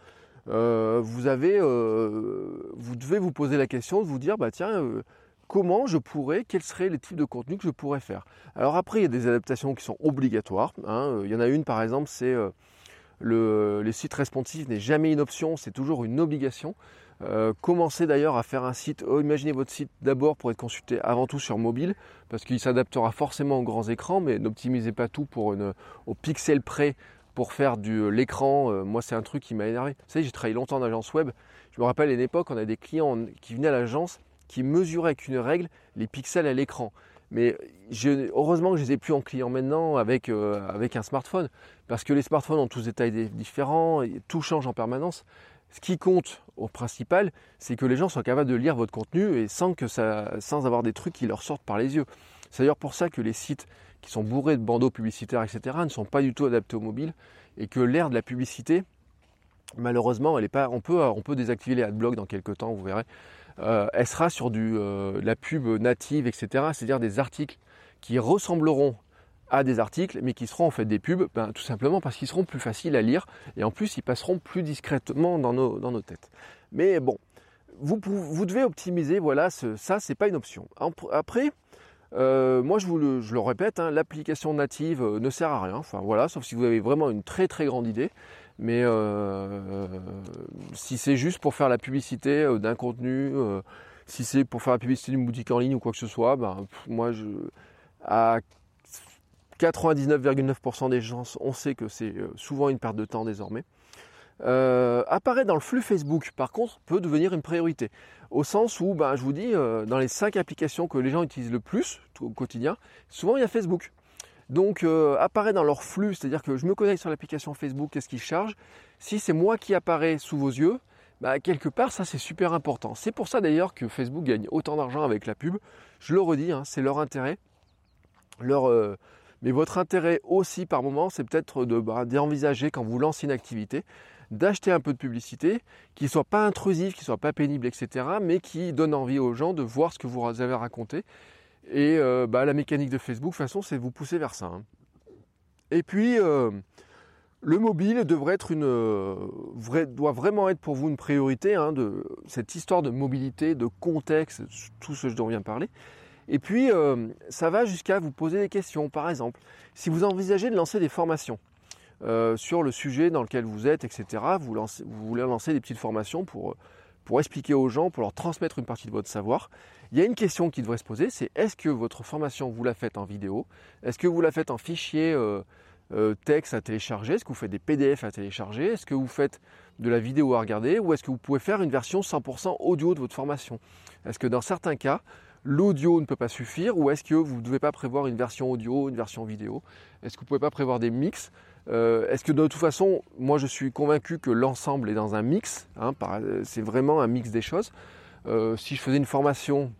Euh, vous, avez, euh, vous devez vous poser la question de vous dire, bah tiens, euh, comment je pourrais, quels seraient les types de contenus que je pourrais faire? Alors après, il y a des adaptations qui sont obligatoires. Hein. Il y en a une, par exemple, c'est le, les sites responsifs n'est jamais une option, c'est toujours une obligation. commencez d'ailleurs à faire un site, oh, imaginez votre site d'abord pour être consulté avant tout sur mobile, parce qu'il s'adaptera forcément aux grands écrans, mais n'optimisez pas tout au pixel près pour faire de l'écran. moi, c'est un truc qui m'a énervé. Vous savez, j'ai travaillé longtemps en agence web. Je me rappelle à une époque, on a des clients qui venaient à l'agence qui mesuraient avec une règle les pixels à l'écran. Mais heureusement que je les ai plus en client maintenant avec un smartphone, parce que les smartphones ont tous des tailles différents, et tout change en permanence. Ce qui compte au principal, c'est que les gens soient capables de lire votre contenu et sans, que sans avoir des trucs qui leur sortent par les yeux. C'est d'ailleurs pour ça que les sites qui sont bourrés de bandeaux publicitaires, etc., ne sont pas du tout adaptés aux mobiles et que l'ère de la publicité, malheureusement, elle est pas, on, peut, on peut désactiver les adblocks dans quelques temps, vous verrez. Euh, elle sera sur du, euh, la pub native, etc., c'est-à-dire des articles qui ressembleront à des articles, mais qui seront en fait des pubs, ben, tout simplement parce qu'ils seront plus faciles à lire et en plus ils passeront plus discrètement dans nos, dans nos têtes. Mais bon, vous, vous devez optimiser, voilà, ce, ça c'est pas une option. Après, euh, moi je, vous le, je le répète, hein, l'application native euh, ne sert à rien, enfin voilà, sauf si vous avez vraiment une très très grande idée. Mais euh, si c'est juste pour faire la publicité d'un contenu, si c'est pour faire la publicité d'une boutique en ligne ou quoi que ce soit, ben, moi je, à 99,9% des gens, on sait que c'est euh, souvent une perte de temps désormais. Euh, apparaît dans le flux Facebook, par contre, peut devenir une priorité. Au sens où, ben, je vous dis, euh, dans les 5 applications que les gens utilisent le plus au quotidien, souvent il y a Facebook. Donc, apparaît dans leur flux, c'est-à-dire que je me connecte sur l'application Facebook, qu'est-ce qui charge? Si c'est moi qui apparaît sous vos yeux, bah, quelque part, ça c'est super important. C'est pour ça d'ailleurs que Facebook gagne autant d'argent avec la pub. Je le redis, hein, c'est leur intérêt. Leur, mais votre intérêt aussi par moment, c'est peut-être bah, d'envisager quand vous lancez une activité, d'acheter un peu de publicité, qui ne soit pas intrusive, qui ne soit pas pénible, etc., mais qui donne envie aux gens de voir ce que vous avez raconté. Et euh, bah, la mécanique de Facebook, de toute façon, c'est de vous pousser vers ça. Hein. Et puis, euh, le mobile euh, doit vraiment être pour vous une priorité, hein, de cette histoire de mobilité, de contexte, tout ce dont je viens de parler. Et puis, euh, ça va jusqu'à vous poser des questions. Par exemple, si vous envisagez de lancer des formations euh, sur le sujet dans lequel vous êtes, etc., vous, voulez lancer des petites formations pour, pour expliquer aux gens, pour leur transmettre une partie de votre savoir, il y a une question qui devrait se poser, c'est est-ce que votre formation, vous la faites en vidéo? Est-ce que vous la faites en fichier euh, texte à télécharger? Est-ce que vous faites des PDF à télécharger? Est-ce que vous faites de la vidéo à regarder? Ou est-ce que vous pouvez faire une version 100% audio de votre formation? Est-ce que dans certains cas, l'audio ne peut pas suffire ou est-ce que vous ne devez pas prévoir une version audio, une version vidéo? Est-ce que vous ne pouvez pas prévoir des mix? Euh, Est-ce que de toute façon, moi je suis convaincu que l'ensemble est dans un mix, hein, c'est vraiment un mix des choses. Euh, si je faisais une formation,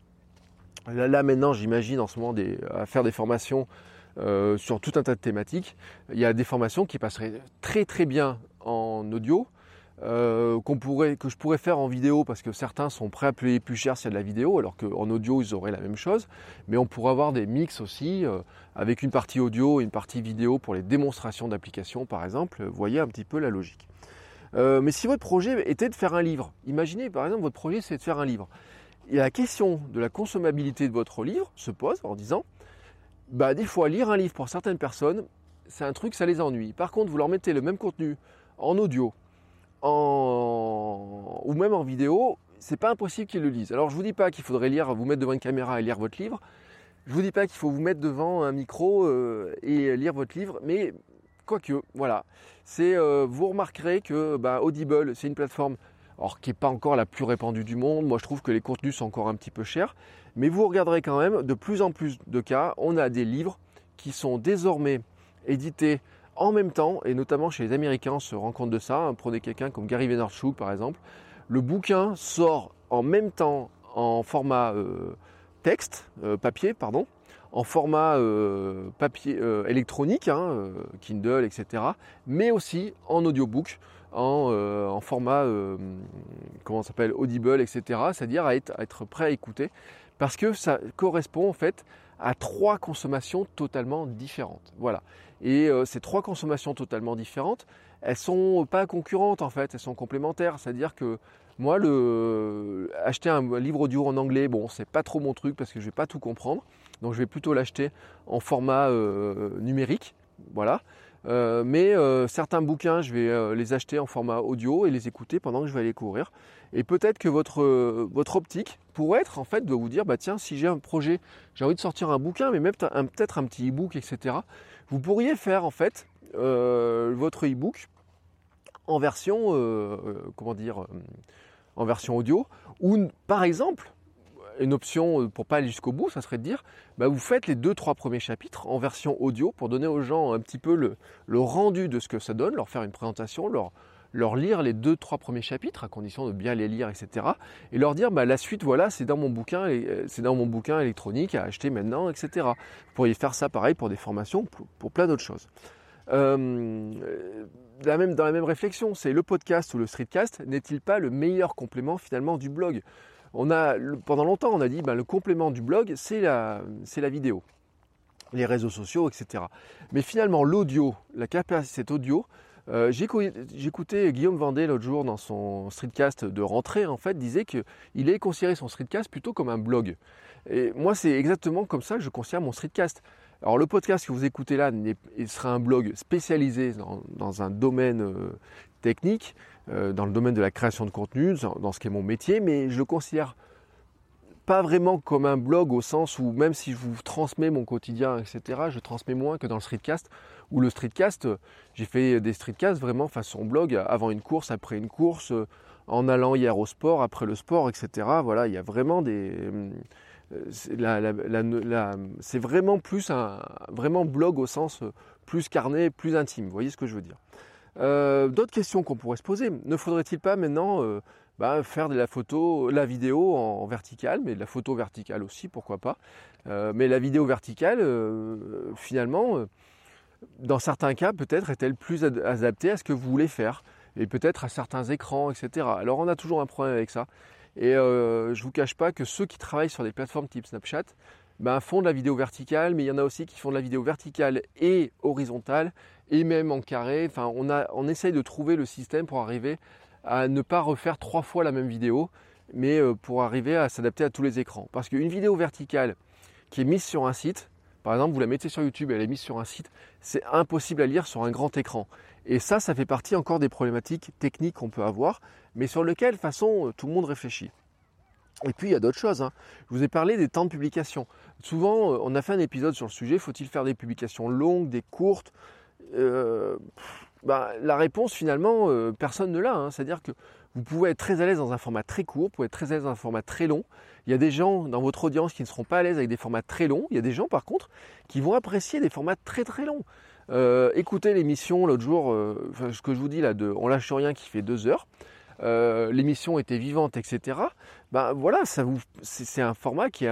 là, maintenant j'imagine en ce moment à faire des formations euh, sur tout un tas de thématiques, il y a des formations qui passeraient très très bien en audio, euh, que je pourrais faire en vidéo parce que certains sont prêts à payer plus cher s'il y a de la vidéo, alors qu'en audio ils auraient la même chose. Mais on pourrait avoir des mix aussi euh, avec une partie audio et une partie vidéo pour les démonstrations d'applications par exemple. Voyez un petit peu la logique. Euh, mais si votre projet était de faire un livre, imaginez par exemple votre projet c'est de faire un livre. Et la question de la consommabilité de votre livre se pose en disant, bah des fois lire un livre pour certaines personnes, c'est un truc, ça les ennuie. Par contre, vous leur mettez le même contenu en audio, ou même en vidéo, c'est pas impossible qu'ils le lisent. Alors je vous dis pas qu'il faudrait lire, vous mettre devant une caméra et lire votre livre. Je vous dis pas qu'il faut vous mettre devant un micro euh, et lire votre livre, mais quoique, voilà. C'est, euh, vous remarquerez que bah, Audible, c'est une plateforme alors, qui n'est pas encore la plus répandue du monde. Moi, je trouve que les contenus sont encore un petit peu chers. Mais vous regarderez quand même, de plus en plus de cas, on a des livres qui sont désormais édités en même temps, et notamment chez les Américains, on se rend compte de ça. Prenez quelqu'un comme Gary Vaynerchuk par exemple. Le bouquin sort en même temps en format euh, texte, euh, papier, pardon, en format euh, papier électronique, hein, Kindle, etc., mais aussi en audiobook, en, format comment s'appelle Audible, etc., c'est-à-dire à être, à être prêt à écouter, parce que ça correspond en fait à trois consommations totalement différentes. Voilà. Et euh, ces trois consommations totalement différentes, elles sont pas concurrentes en fait, elles sont complémentaires. C'est-à-dire que moi, acheter un livre audio en anglais, bon, c'est pas trop mon truc parce que je vais pas tout comprendre. Donc je vais plutôt l'acheter en format euh, numérique. Voilà. Euh, mais certains bouquins, je vais les acheter en format audio et les écouter pendant que je vais aller courir. Et peut-être que votre, votre optique pourrait être en fait de vous dire, bah tiens, si j'ai un projet, j'ai envie de sortir un bouquin, mais même peut-être un petit e-book, etc. Vous pourriez faire en fait votre e-book en version, comment dire, en version audio, ou par exemple, une option pour pas aller jusqu'au bout, ça serait de dire, bah, vous faites les deux trois premiers chapitres en version audio pour donner aux gens un petit peu le, le rendu de ce que ça donne, leur faire une présentation, leur, leur lire les deux, trois premiers chapitres, à condition de bien les lire, etc. Et leur dire, bah, la suite, voilà, c'est dans mon bouquin, euh, c'est dans mon bouquin électronique à acheter maintenant, etc. Vous pourriez faire ça pareil pour des formations, pour, plein d'autres choses. Euh, la même, dans la même réflexion, c'est le podcast ou le streetcast n'est-il pas le meilleur complément finalement du blog? On a, Pendant longtemps, on a dit bah, le complément du blog, c'est la, la vidéo, les réseaux sociaux, etc. Mais finalement, l'audio, la capacité audio, euh, J'écoutais Guillaume Vendée l'autre jour dans son streetcast de rentrée, en fait, disait qu'il est considéré son streetcast plutôt comme un blog. Et moi, c'est exactement comme ça que je considère mon streetcast. Alors, le podcast que vous écoutez là il sera un blog spécialisé dans, un domaine euh, technique, euh, dans le domaine de la création de contenu, dans, ce qui est mon métier, mais je le considère pas vraiment comme un blog au sens où même si je vous transmets mon quotidien, etc., je transmets moins que dans le streetcast ou le streetcast, j'ai fait des streetcasts vraiment façon blog, avant une course, après une course, en allant hier au sport, après le sport, etc. Voilà, il y a vraiment des... Euh, c'est vraiment plus un vraiment blog au sens plus carnet, plus intime. Vous voyez ce que je veux dire euh, D'autres questions qu'on pourrait se poser. Ne faudrait-il pas maintenant euh, bah, faire de la photo, la vidéo en verticale, mais de la photo verticale aussi, pourquoi pas. mais la vidéo verticale, finalement, dans certains cas, peut-être est-elle plus adaptée à ce que vous voulez faire, et peut-être à certains écrans, etc. Alors on a toujours un problème avec ça. Et euh, je ne vous cache pas que ceux qui travaillent sur des plateformes type Snapchat ben, font de la vidéo verticale, mais il y en a aussi qui font de la vidéo verticale et horizontale, et même en carré. Enfin, on, a, on essaye de trouver le système pour arriver à ne pas refaire trois fois la même vidéo, mais euh, pour arriver à s'adapter à tous les écrans. Parce qu'une vidéo verticale qui est mise sur un site, par exemple, vous la mettez sur YouTube elle est mise sur un site, c'est impossible à lire sur un grand écran. Et ça, ça fait partie encore des problématiques techniques qu'on peut avoir, mais sur lesquelles, de toute façon, euh, tout le monde réfléchit. Et puis il y a d'autres choses. Hein. Je vous ai parlé des temps de publication. Souvent, euh, on a fait un épisode sur le sujet. Faut-il faire des publications longues, des courtes? Bah, La réponse, finalement, personne ne l'a. Hein. C'est-à-dire que vous pouvez être très à l'aise dans un format très court, vous pouvez être très à l'aise dans un format très long. Il y a des gens dans votre audience qui ne seront pas à l'aise avec des formats très longs. Il y a des gens par contre qui vont apprécier des formats très très longs. Euh, écoutez l'émission l'autre jour, euh, ce que je vous dis là, de On lâche rien qui fait deux heures. Euh, l'émission était vivante, etc. Ben voilà, c'est un format qui,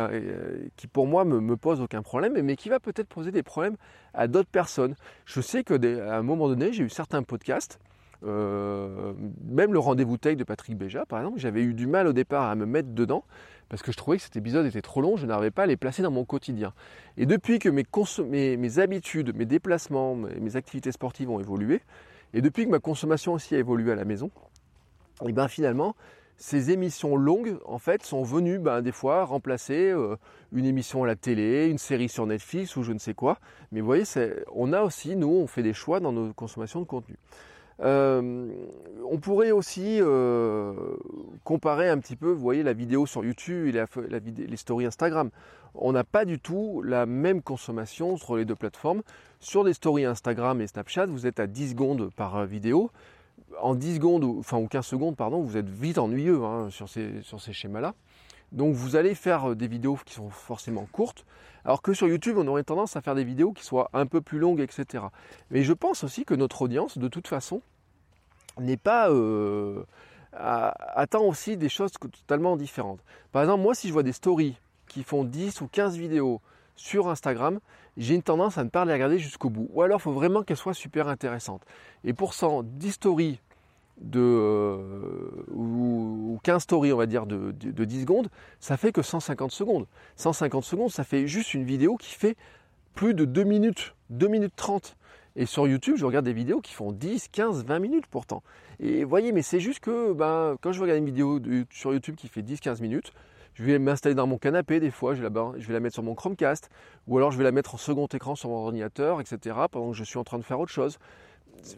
qui pour moi me, me, pose aucun problème, mais qui va peut-être poser des problèmes à d'autres personnes. Je sais que à un moment donné, j'ai eu certains podcasts euh, même le rendez-vous tech de Patrick Béja, par exemple, j'avais eu du mal au départ à me mettre dedans parce que je trouvais que cet épisode était trop long, je n'arrivais pas à les placer dans mon quotidien. Et depuis que mes, habitudes, mes déplacements, mes, activités sportives ont évolué, et depuis que ma consommation aussi a évolué à la maison, et eh bien finalement, ces émissions longues, en fait, sont venues ben, des fois remplacer euh, une émission à la télé, une série sur Netflix ou je ne sais quoi. Mais vous voyez, on a aussi, nous, on fait des choix dans nos consommations de contenu. Euh, on pourrait aussi euh, comparer un petit peu, vous voyez, la vidéo sur YouTube et les stories Instagram. On n'a pas du tout la même consommation sur les deux plateformes. Sur les stories Instagram et Snapchat, vous êtes à 10 secondes par vidéo. En 10 secondes, enfin ou 15 secondes, pardon, vous êtes vite ennuyeux hein, sur ces, sur ces schémas-là. Donc vous allez faire des vidéos qui sont forcément courtes, alors que sur YouTube, on aurait tendance à faire des vidéos qui soient un peu plus longues, etc. Mais je pense aussi que notre audience, de toute façon, n'est pas euh, attend aussi des choses totalement différentes. Par exemple, moi, si je vois des stories qui font 10 ou 15 vidéos sur Instagram, j'ai une tendance à ne pas les regarder jusqu'au bout. Ou alors, il faut vraiment qu'elles soient super intéressantes. Et pour 100, 10 stories de, euh, ou, 15 stories, on va dire, de, de, 10 secondes, ça fait que 150 secondes. 150 secondes, ça fait juste une vidéo qui fait plus de 2 minutes, 2 minutes 30. Et sur YouTube, je regarde des vidéos qui font 10, 15, 20 minutes pourtant. Et vous voyez, mais c'est juste que ben, quand je regarde une vidéo sur YouTube qui fait 10, 15 minutes, je vais m'installer dans mon canapé des fois, je vais, la, mettre sur mon Chromecast, ou alors je vais la mettre en second écran sur mon ordinateur, etc., pendant que je suis en train de faire autre chose.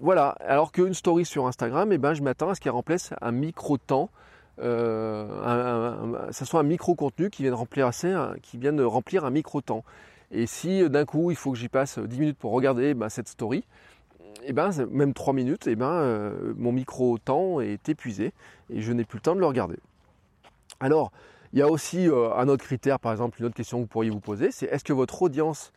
Voilà, alors qu'une story sur Instagram, eh ben, je m'attends à ce qu'elle remplace un micro-temps, euh, soit un micro-contenu qui vienne remplir, qui vienne remplir un micro-temps. Et si euh, d'un coup il faut que j'y passe 10 minutes pour regarder bah, cette story, et ben, même 3 minutes, ben, mon micro-temps est épuisé et je n'ai plus le temps de le regarder. Alors, il y a aussi un autre critère, par exemple, une autre question que vous pourriez vous poser, c'est est-ce que votre audience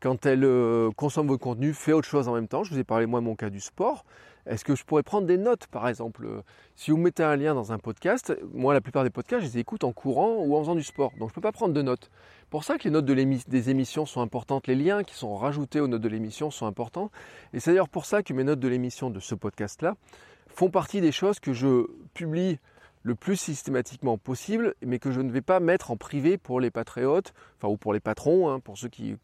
quand elle euh, consomme votre contenu, fait autre chose en même temps? Je vous ai parlé moi de mon cas du sport. Est-ce que je pourrais prendre des notes par exemple? Si vous mettez un lien dans un podcast, moi la plupart des podcasts, je les écoute en courant ou en faisant du sport. Donc je ne peux pas prendre de notes. Pour ça que les notes des émissions sont importantes, les liens qui sont rajoutés aux notes de l'émission sont importants. Et c'est d'ailleurs pour ça que mes notes de l'émission de ce podcast-là font partie des choses que je publie le plus systématiquement possible, mais que je ne vais pas mettre en privé pour les patriotes, enfin ou pour les patrons, hein, pour ceux qui,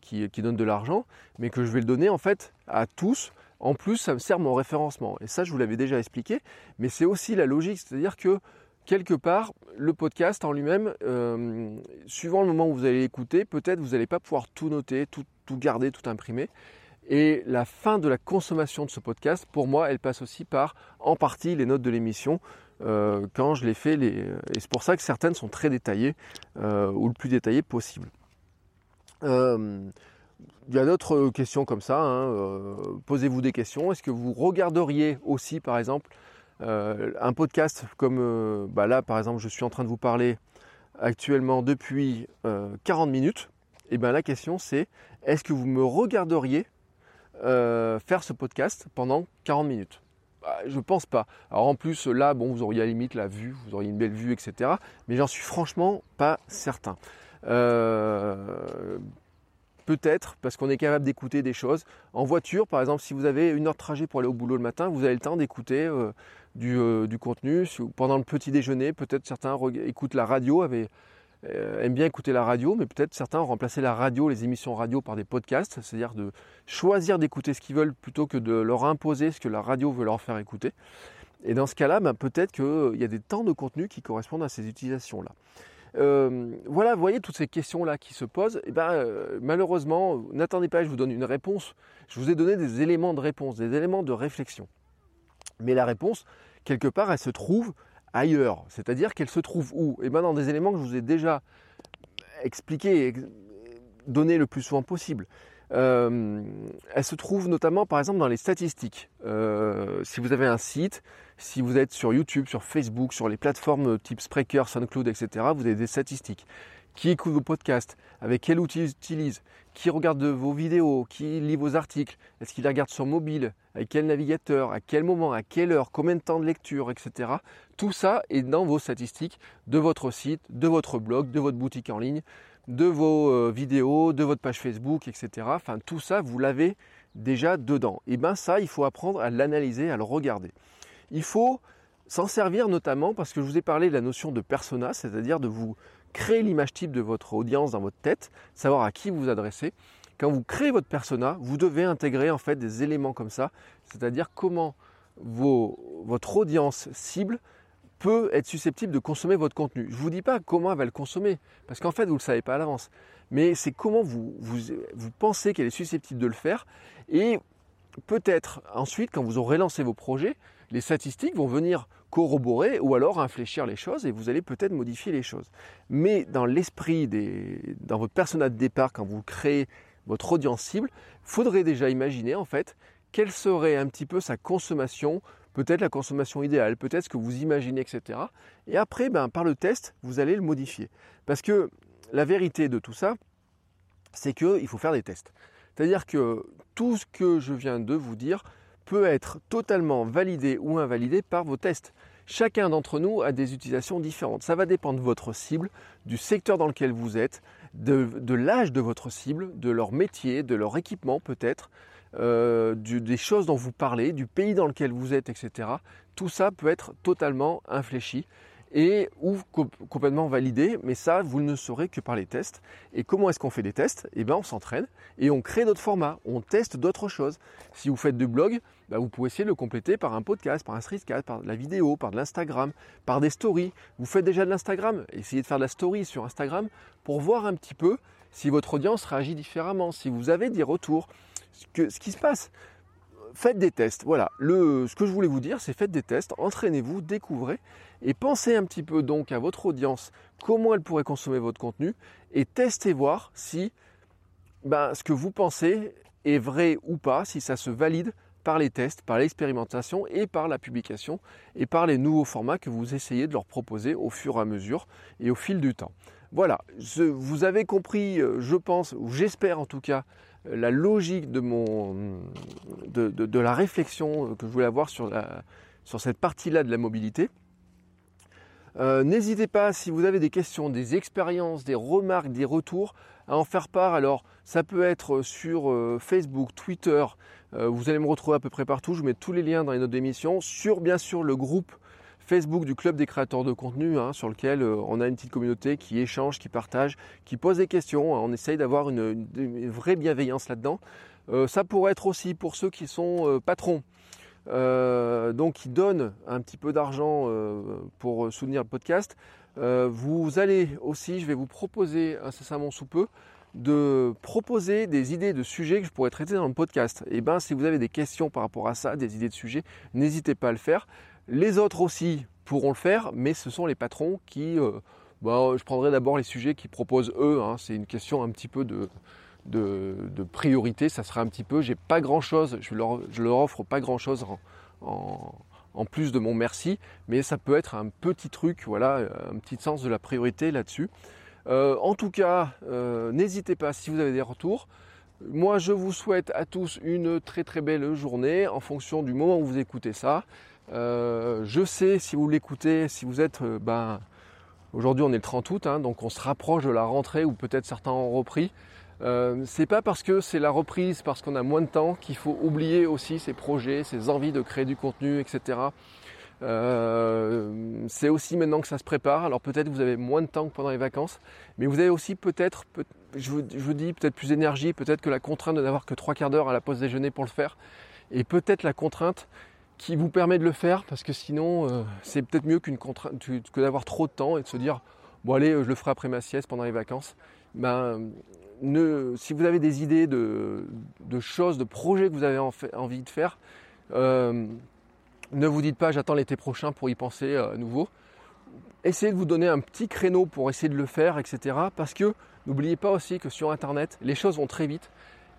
qui, qui donnent de l'argent, mais que je vais le donner en fait à tous. En plus, ça me sert mon référencement. Et ça, je vous l'avais déjà expliqué, mais c'est aussi la logique, c'est-à-dire que quelque part, le podcast en lui-même, euh, suivant le moment où vous allez l'écouter, peut-être vous n'allez pas pouvoir tout noter, tout, tout garder, tout imprimer. Et la fin de la consommation de ce podcast, pour moi, elle passe aussi par, en partie, les notes de l'émission. Euh, quand je les fais. Les... Et c'est pour ça que certaines sont très détaillées euh, ou le plus détaillées possible. Euh, il y a d'autres questions comme ça. Hein, posez-vous des questions. Est-ce que vous regarderiez aussi, par exemple, un podcast comme bah là, par exemple, je suis en train de vous parler actuellement depuis 40 minutes Et bien la question c'est est-ce que vous me regarderiez faire ce podcast pendant 40 minutes? Bah, je pense pas. Alors en plus, là, bon, vous auriez à la limite la vue, vous auriez une belle vue, etc. Mais j'en suis franchement pas certain. Euh, peut-être parce qu'on est capable d'écouter des choses. En voiture, par exemple, si vous avez une heure de trajet pour aller au boulot le matin, vous avez le temps d'écouter euh, euh, du, contenu. Pendant le petit déjeuner, peut-être certains écoutent la radio, avec euh, aiment bien écouter la radio, mais peut-être certains ont remplacé la radio, les émissions radio par des podcasts, c'est-à-dire de choisir d'écouter ce qu'ils veulent plutôt que de leur imposer ce que la radio veut leur faire écouter. Et dans ce cas-là, ben, peut-être qu'il y a des temps de contenu qui correspondent à ces utilisations-là. Euh, voilà, vous voyez toutes ces questions-là qui se posent. Et eh ben, euh, malheureusement, n'attendez pas, je vous donne une réponse. Je vous ai donné des éléments de réponse, des éléments de réflexion. Mais la réponse, quelque part, elle se trouve ailleurs. C'est-à-dire qu'elle se trouve où? Eh bien dans des éléments que je vous ai déjà expliqués et donnés le plus souvent possible. Euh, elle se trouve notamment par exemple dans les statistiques. Euh, si vous avez un site, si vous êtes sur YouTube, sur Facebook, sur les plateformes type Spreaker, SoundCloud, etc., vous avez des statistiques qui écoute vos podcasts, avec quel outil ils utilisent, qui regarde vos vidéos, qui lit vos articles, est-ce qu'il les regarde sur mobile, avec quel navigateur, à quel moment, à quelle heure, combien de temps de lecture, etc. Tout ça est dans vos statistiques de votre site, de votre blog, de votre boutique en ligne, de vos euh, vidéos, de votre page Facebook, etc. Enfin, tout ça, vous l'avez déjà dedans. Et bien ça, il faut apprendre à l'analyser, à le regarder. Il faut s'en servir notamment parce que je vous ai parlé de la notion de persona, c'est-à-dire de vous créer l'image type de votre audience dans votre tête, savoir à qui vous vous adressez. Quand vous créez votre persona, vous devez intégrer en fait des éléments comme ça, c'est-à-dire comment votre audience cible peut être susceptible de consommer votre contenu. Je ne vous dis pas comment elle va le consommer, parce qu'en fait, vous ne le savez pas à l'avance. Mais c'est comment vous, vous, vous pensez qu'elle est susceptible de le faire. Et peut-être ensuite, quand vous aurez lancé vos projets, les statistiques vont venir corroborer ou alors infléchir les choses et vous allez peut-être modifier les choses. Mais dans l'esprit, dans votre persona de départ, quand vous créez votre audience cible, faudrait déjà imaginer en fait quelle serait un petit peu sa consommation, peut-être la consommation idéale, peut-être ce que vous imaginez, etc. Et après, ben, par le test, vous allez le modifier. Parce que la vérité de tout ça, c'est qu'il faut faire des tests. C'est-à-dire que tout ce que je viens de vous dire peut être totalement validé ou invalidé par vos tests. Chacun d'entre nous a des utilisations différentes. Ça va dépendre de votre cible, du secteur dans lequel vous êtes, de, l'âge de votre cible, de leur métier, de leur équipement peut-être, euh, des choses dont vous parlez, du pays dans lequel vous êtes, etc. Tout ça peut être totalement infléchi et ou complètement validé, mais ça, vous ne saurez que par les tests. Et comment est-ce qu'on fait des tests? Eh bien, on s'entraîne et on crée d'autres formats, on teste d'autres choses. Si vous faites du blog, bah, vous pouvez essayer de le compléter par un podcast, par un streetcast, par de la vidéo, par de l'Instagram, par des stories. Vous faites déjà de l'Instagram, essayez de faire de la story sur Instagram pour voir un petit peu si votre audience réagit différemment, si vous avez des retours, ce qui se passe faites des tests. Voilà, ce que je voulais vous dire, c'est faites des tests, entraînez-vous, découvrez et pensez un petit peu donc à votre audience, comment elle pourrait consommer votre contenu et testez voir si ben, ce que vous pensez est vrai ou pas, si ça se valide par les tests, par l'expérimentation et par la publication et par les nouveaux formats que vous essayez de leur proposer au fur et à mesure et au fil du temps. Voilà, vous avez compris, euh, je pense, ou j'espère en tout cas, la logique de, mon, de, la réflexion que je voulais avoir sur, la, sur cette partie-là de la mobilité. Euh, n'hésitez pas, si vous avez des questions, des expériences, des remarques, des retours, à en faire part. Alors, ça peut être sur euh, Facebook, Twitter, euh, vous allez me retrouver à peu près partout. Je vous mets tous les liens dans les notes d'émission. Sur, bien sûr, le groupe Facebook du Club des créateurs de contenu, hein, sur lequel on a une petite communauté qui échange, qui partage, qui pose des questions. On essaye d'avoir une, vraie bienveillance là-dedans. ça pourrait être aussi pour ceux qui sont patrons. Euh, donc qui donne un petit peu d'argent euh, pour soutenir le podcast. Euh, vous allez aussi, je vais vous proposer incessamment sous peu, de proposer des idées de sujets que je pourrais traiter dans le podcast. Et eh bien, si vous avez des questions par rapport à ça, des idées de sujets, n'hésitez pas à le faire. Les autres aussi pourront le faire, mais ce sont les patrons qui. Bah, je prendrai d'abord les sujets qu'ils proposent eux. Hein. C'est une question un petit peu de, priorité, ça sera un petit peu, j'ai pas grand chose, je leur, leur offre pas grand chose en, plus de mon merci, mais ça peut être un petit truc, voilà, un petit sens de la priorité là-dessus. Euh, en tout cas, euh, n'hésitez pas si vous avez des retours. Moi, je vous souhaite à tous une très très belle journée en fonction du moment où vous écoutez ça. Euh, je sais si vous l'écoutez, si vous êtes, ben, aujourd'hui on est le 30 août, hein, donc on se rapproche de la rentrée ou peut-être certains ont repris. Euh, c'est pas parce que c'est la reprise, parce qu'on a moins de temps qu'il faut oublier aussi ses projets, ses envies de créer du contenu, etc. Euh, c'est aussi maintenant que ça se prépare. Alors peut-être vous avez moins de temps que pendant les vacances, mais vous avez aussi peut-être, je, vous, dis peut-être plus d'énergie, peut-être que la contrainte de n'avoir que trois quarts d'heure à la pause déjeuner pour le faire, et peut-être la contrainte qui vous permet de le faire, parce que sinon euh, c'est peut-être mieux que d'avoir trop de temps et de se dire bon allez je le ferai après ma sieste pendant les vacances. Ben, si vous avez des idées de, choses, de projets que vous avez envie de faire, euh, ne vous dites pas j'attends l'été prochain pour y penser euh, à nouveau. Essayez de vous donner un petit créneau pour essayer de le faire, etc. Parce que n'oubliez pas aussi que sur Internet, les choses vont très vite,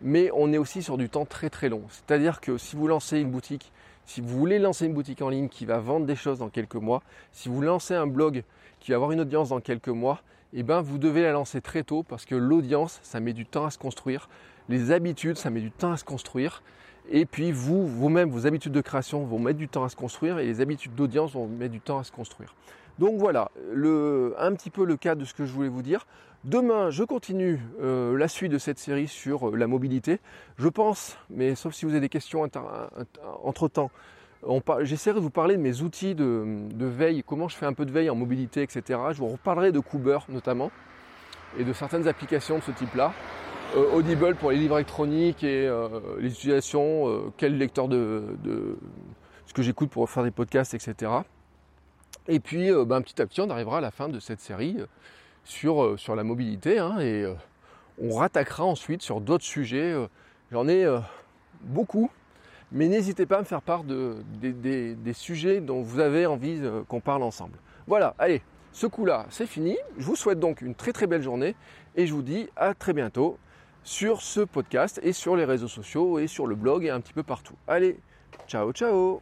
mais on est aussi sur du temps très très long. C'est-à-dire que si vous lancez une boutique, si vous voulez lancer une boutique en ligne qui va vendre des choses dans quelques mois, si vous lancez un blog qui va avoir une audience dans quelques mois, eh ben, vous devez la lancer très tôt parce que l'audience, ça met du temps à se construire. Les habitudes, ça met du temps à se construire. Et puis vous, vous-même, vos habitudes de création vont mettre du temps à se construire et les habitudes d'audience vont mettre du temps à se construire. Donc voilà, un petit peu le cas de ce que je voulais vous dire. Demain, je continue euh, la suite de cette série sur euh, la mobilité. Je pense, mais sauf si vous avez des questions entre-temps, J'essaierai de vous parler de mes outils de, veille, comment je fais un peu de veille en mobilité, etc. Je vous reparlerai de Cooper notamment et de certaines applications de ce type-là. Euh, Audible pour les livres électroniques et euh, les utilisations, euh, quel lecteur de, ce que j'écoute pour faire des podcasts, etc. Et puis ben, petit à petit, on arrivera à la fin de cette série sur, sur la mobilité hein, et on rattaquera ensuite sur d'autres sujets. J'en ai beaucoup mais n'hésitez pas à me faire part de, des, sujets dont vous avez envie qu'on parle ensemble. Voilà, allez, ce coup-là, c'est fini. Je vous souhaite donc une très très belle journée et je vous dis à très bientôt sur ce podcast et sur les réseaux sociaux et sur le blog et un petit peu partout. Allez, ciao ciao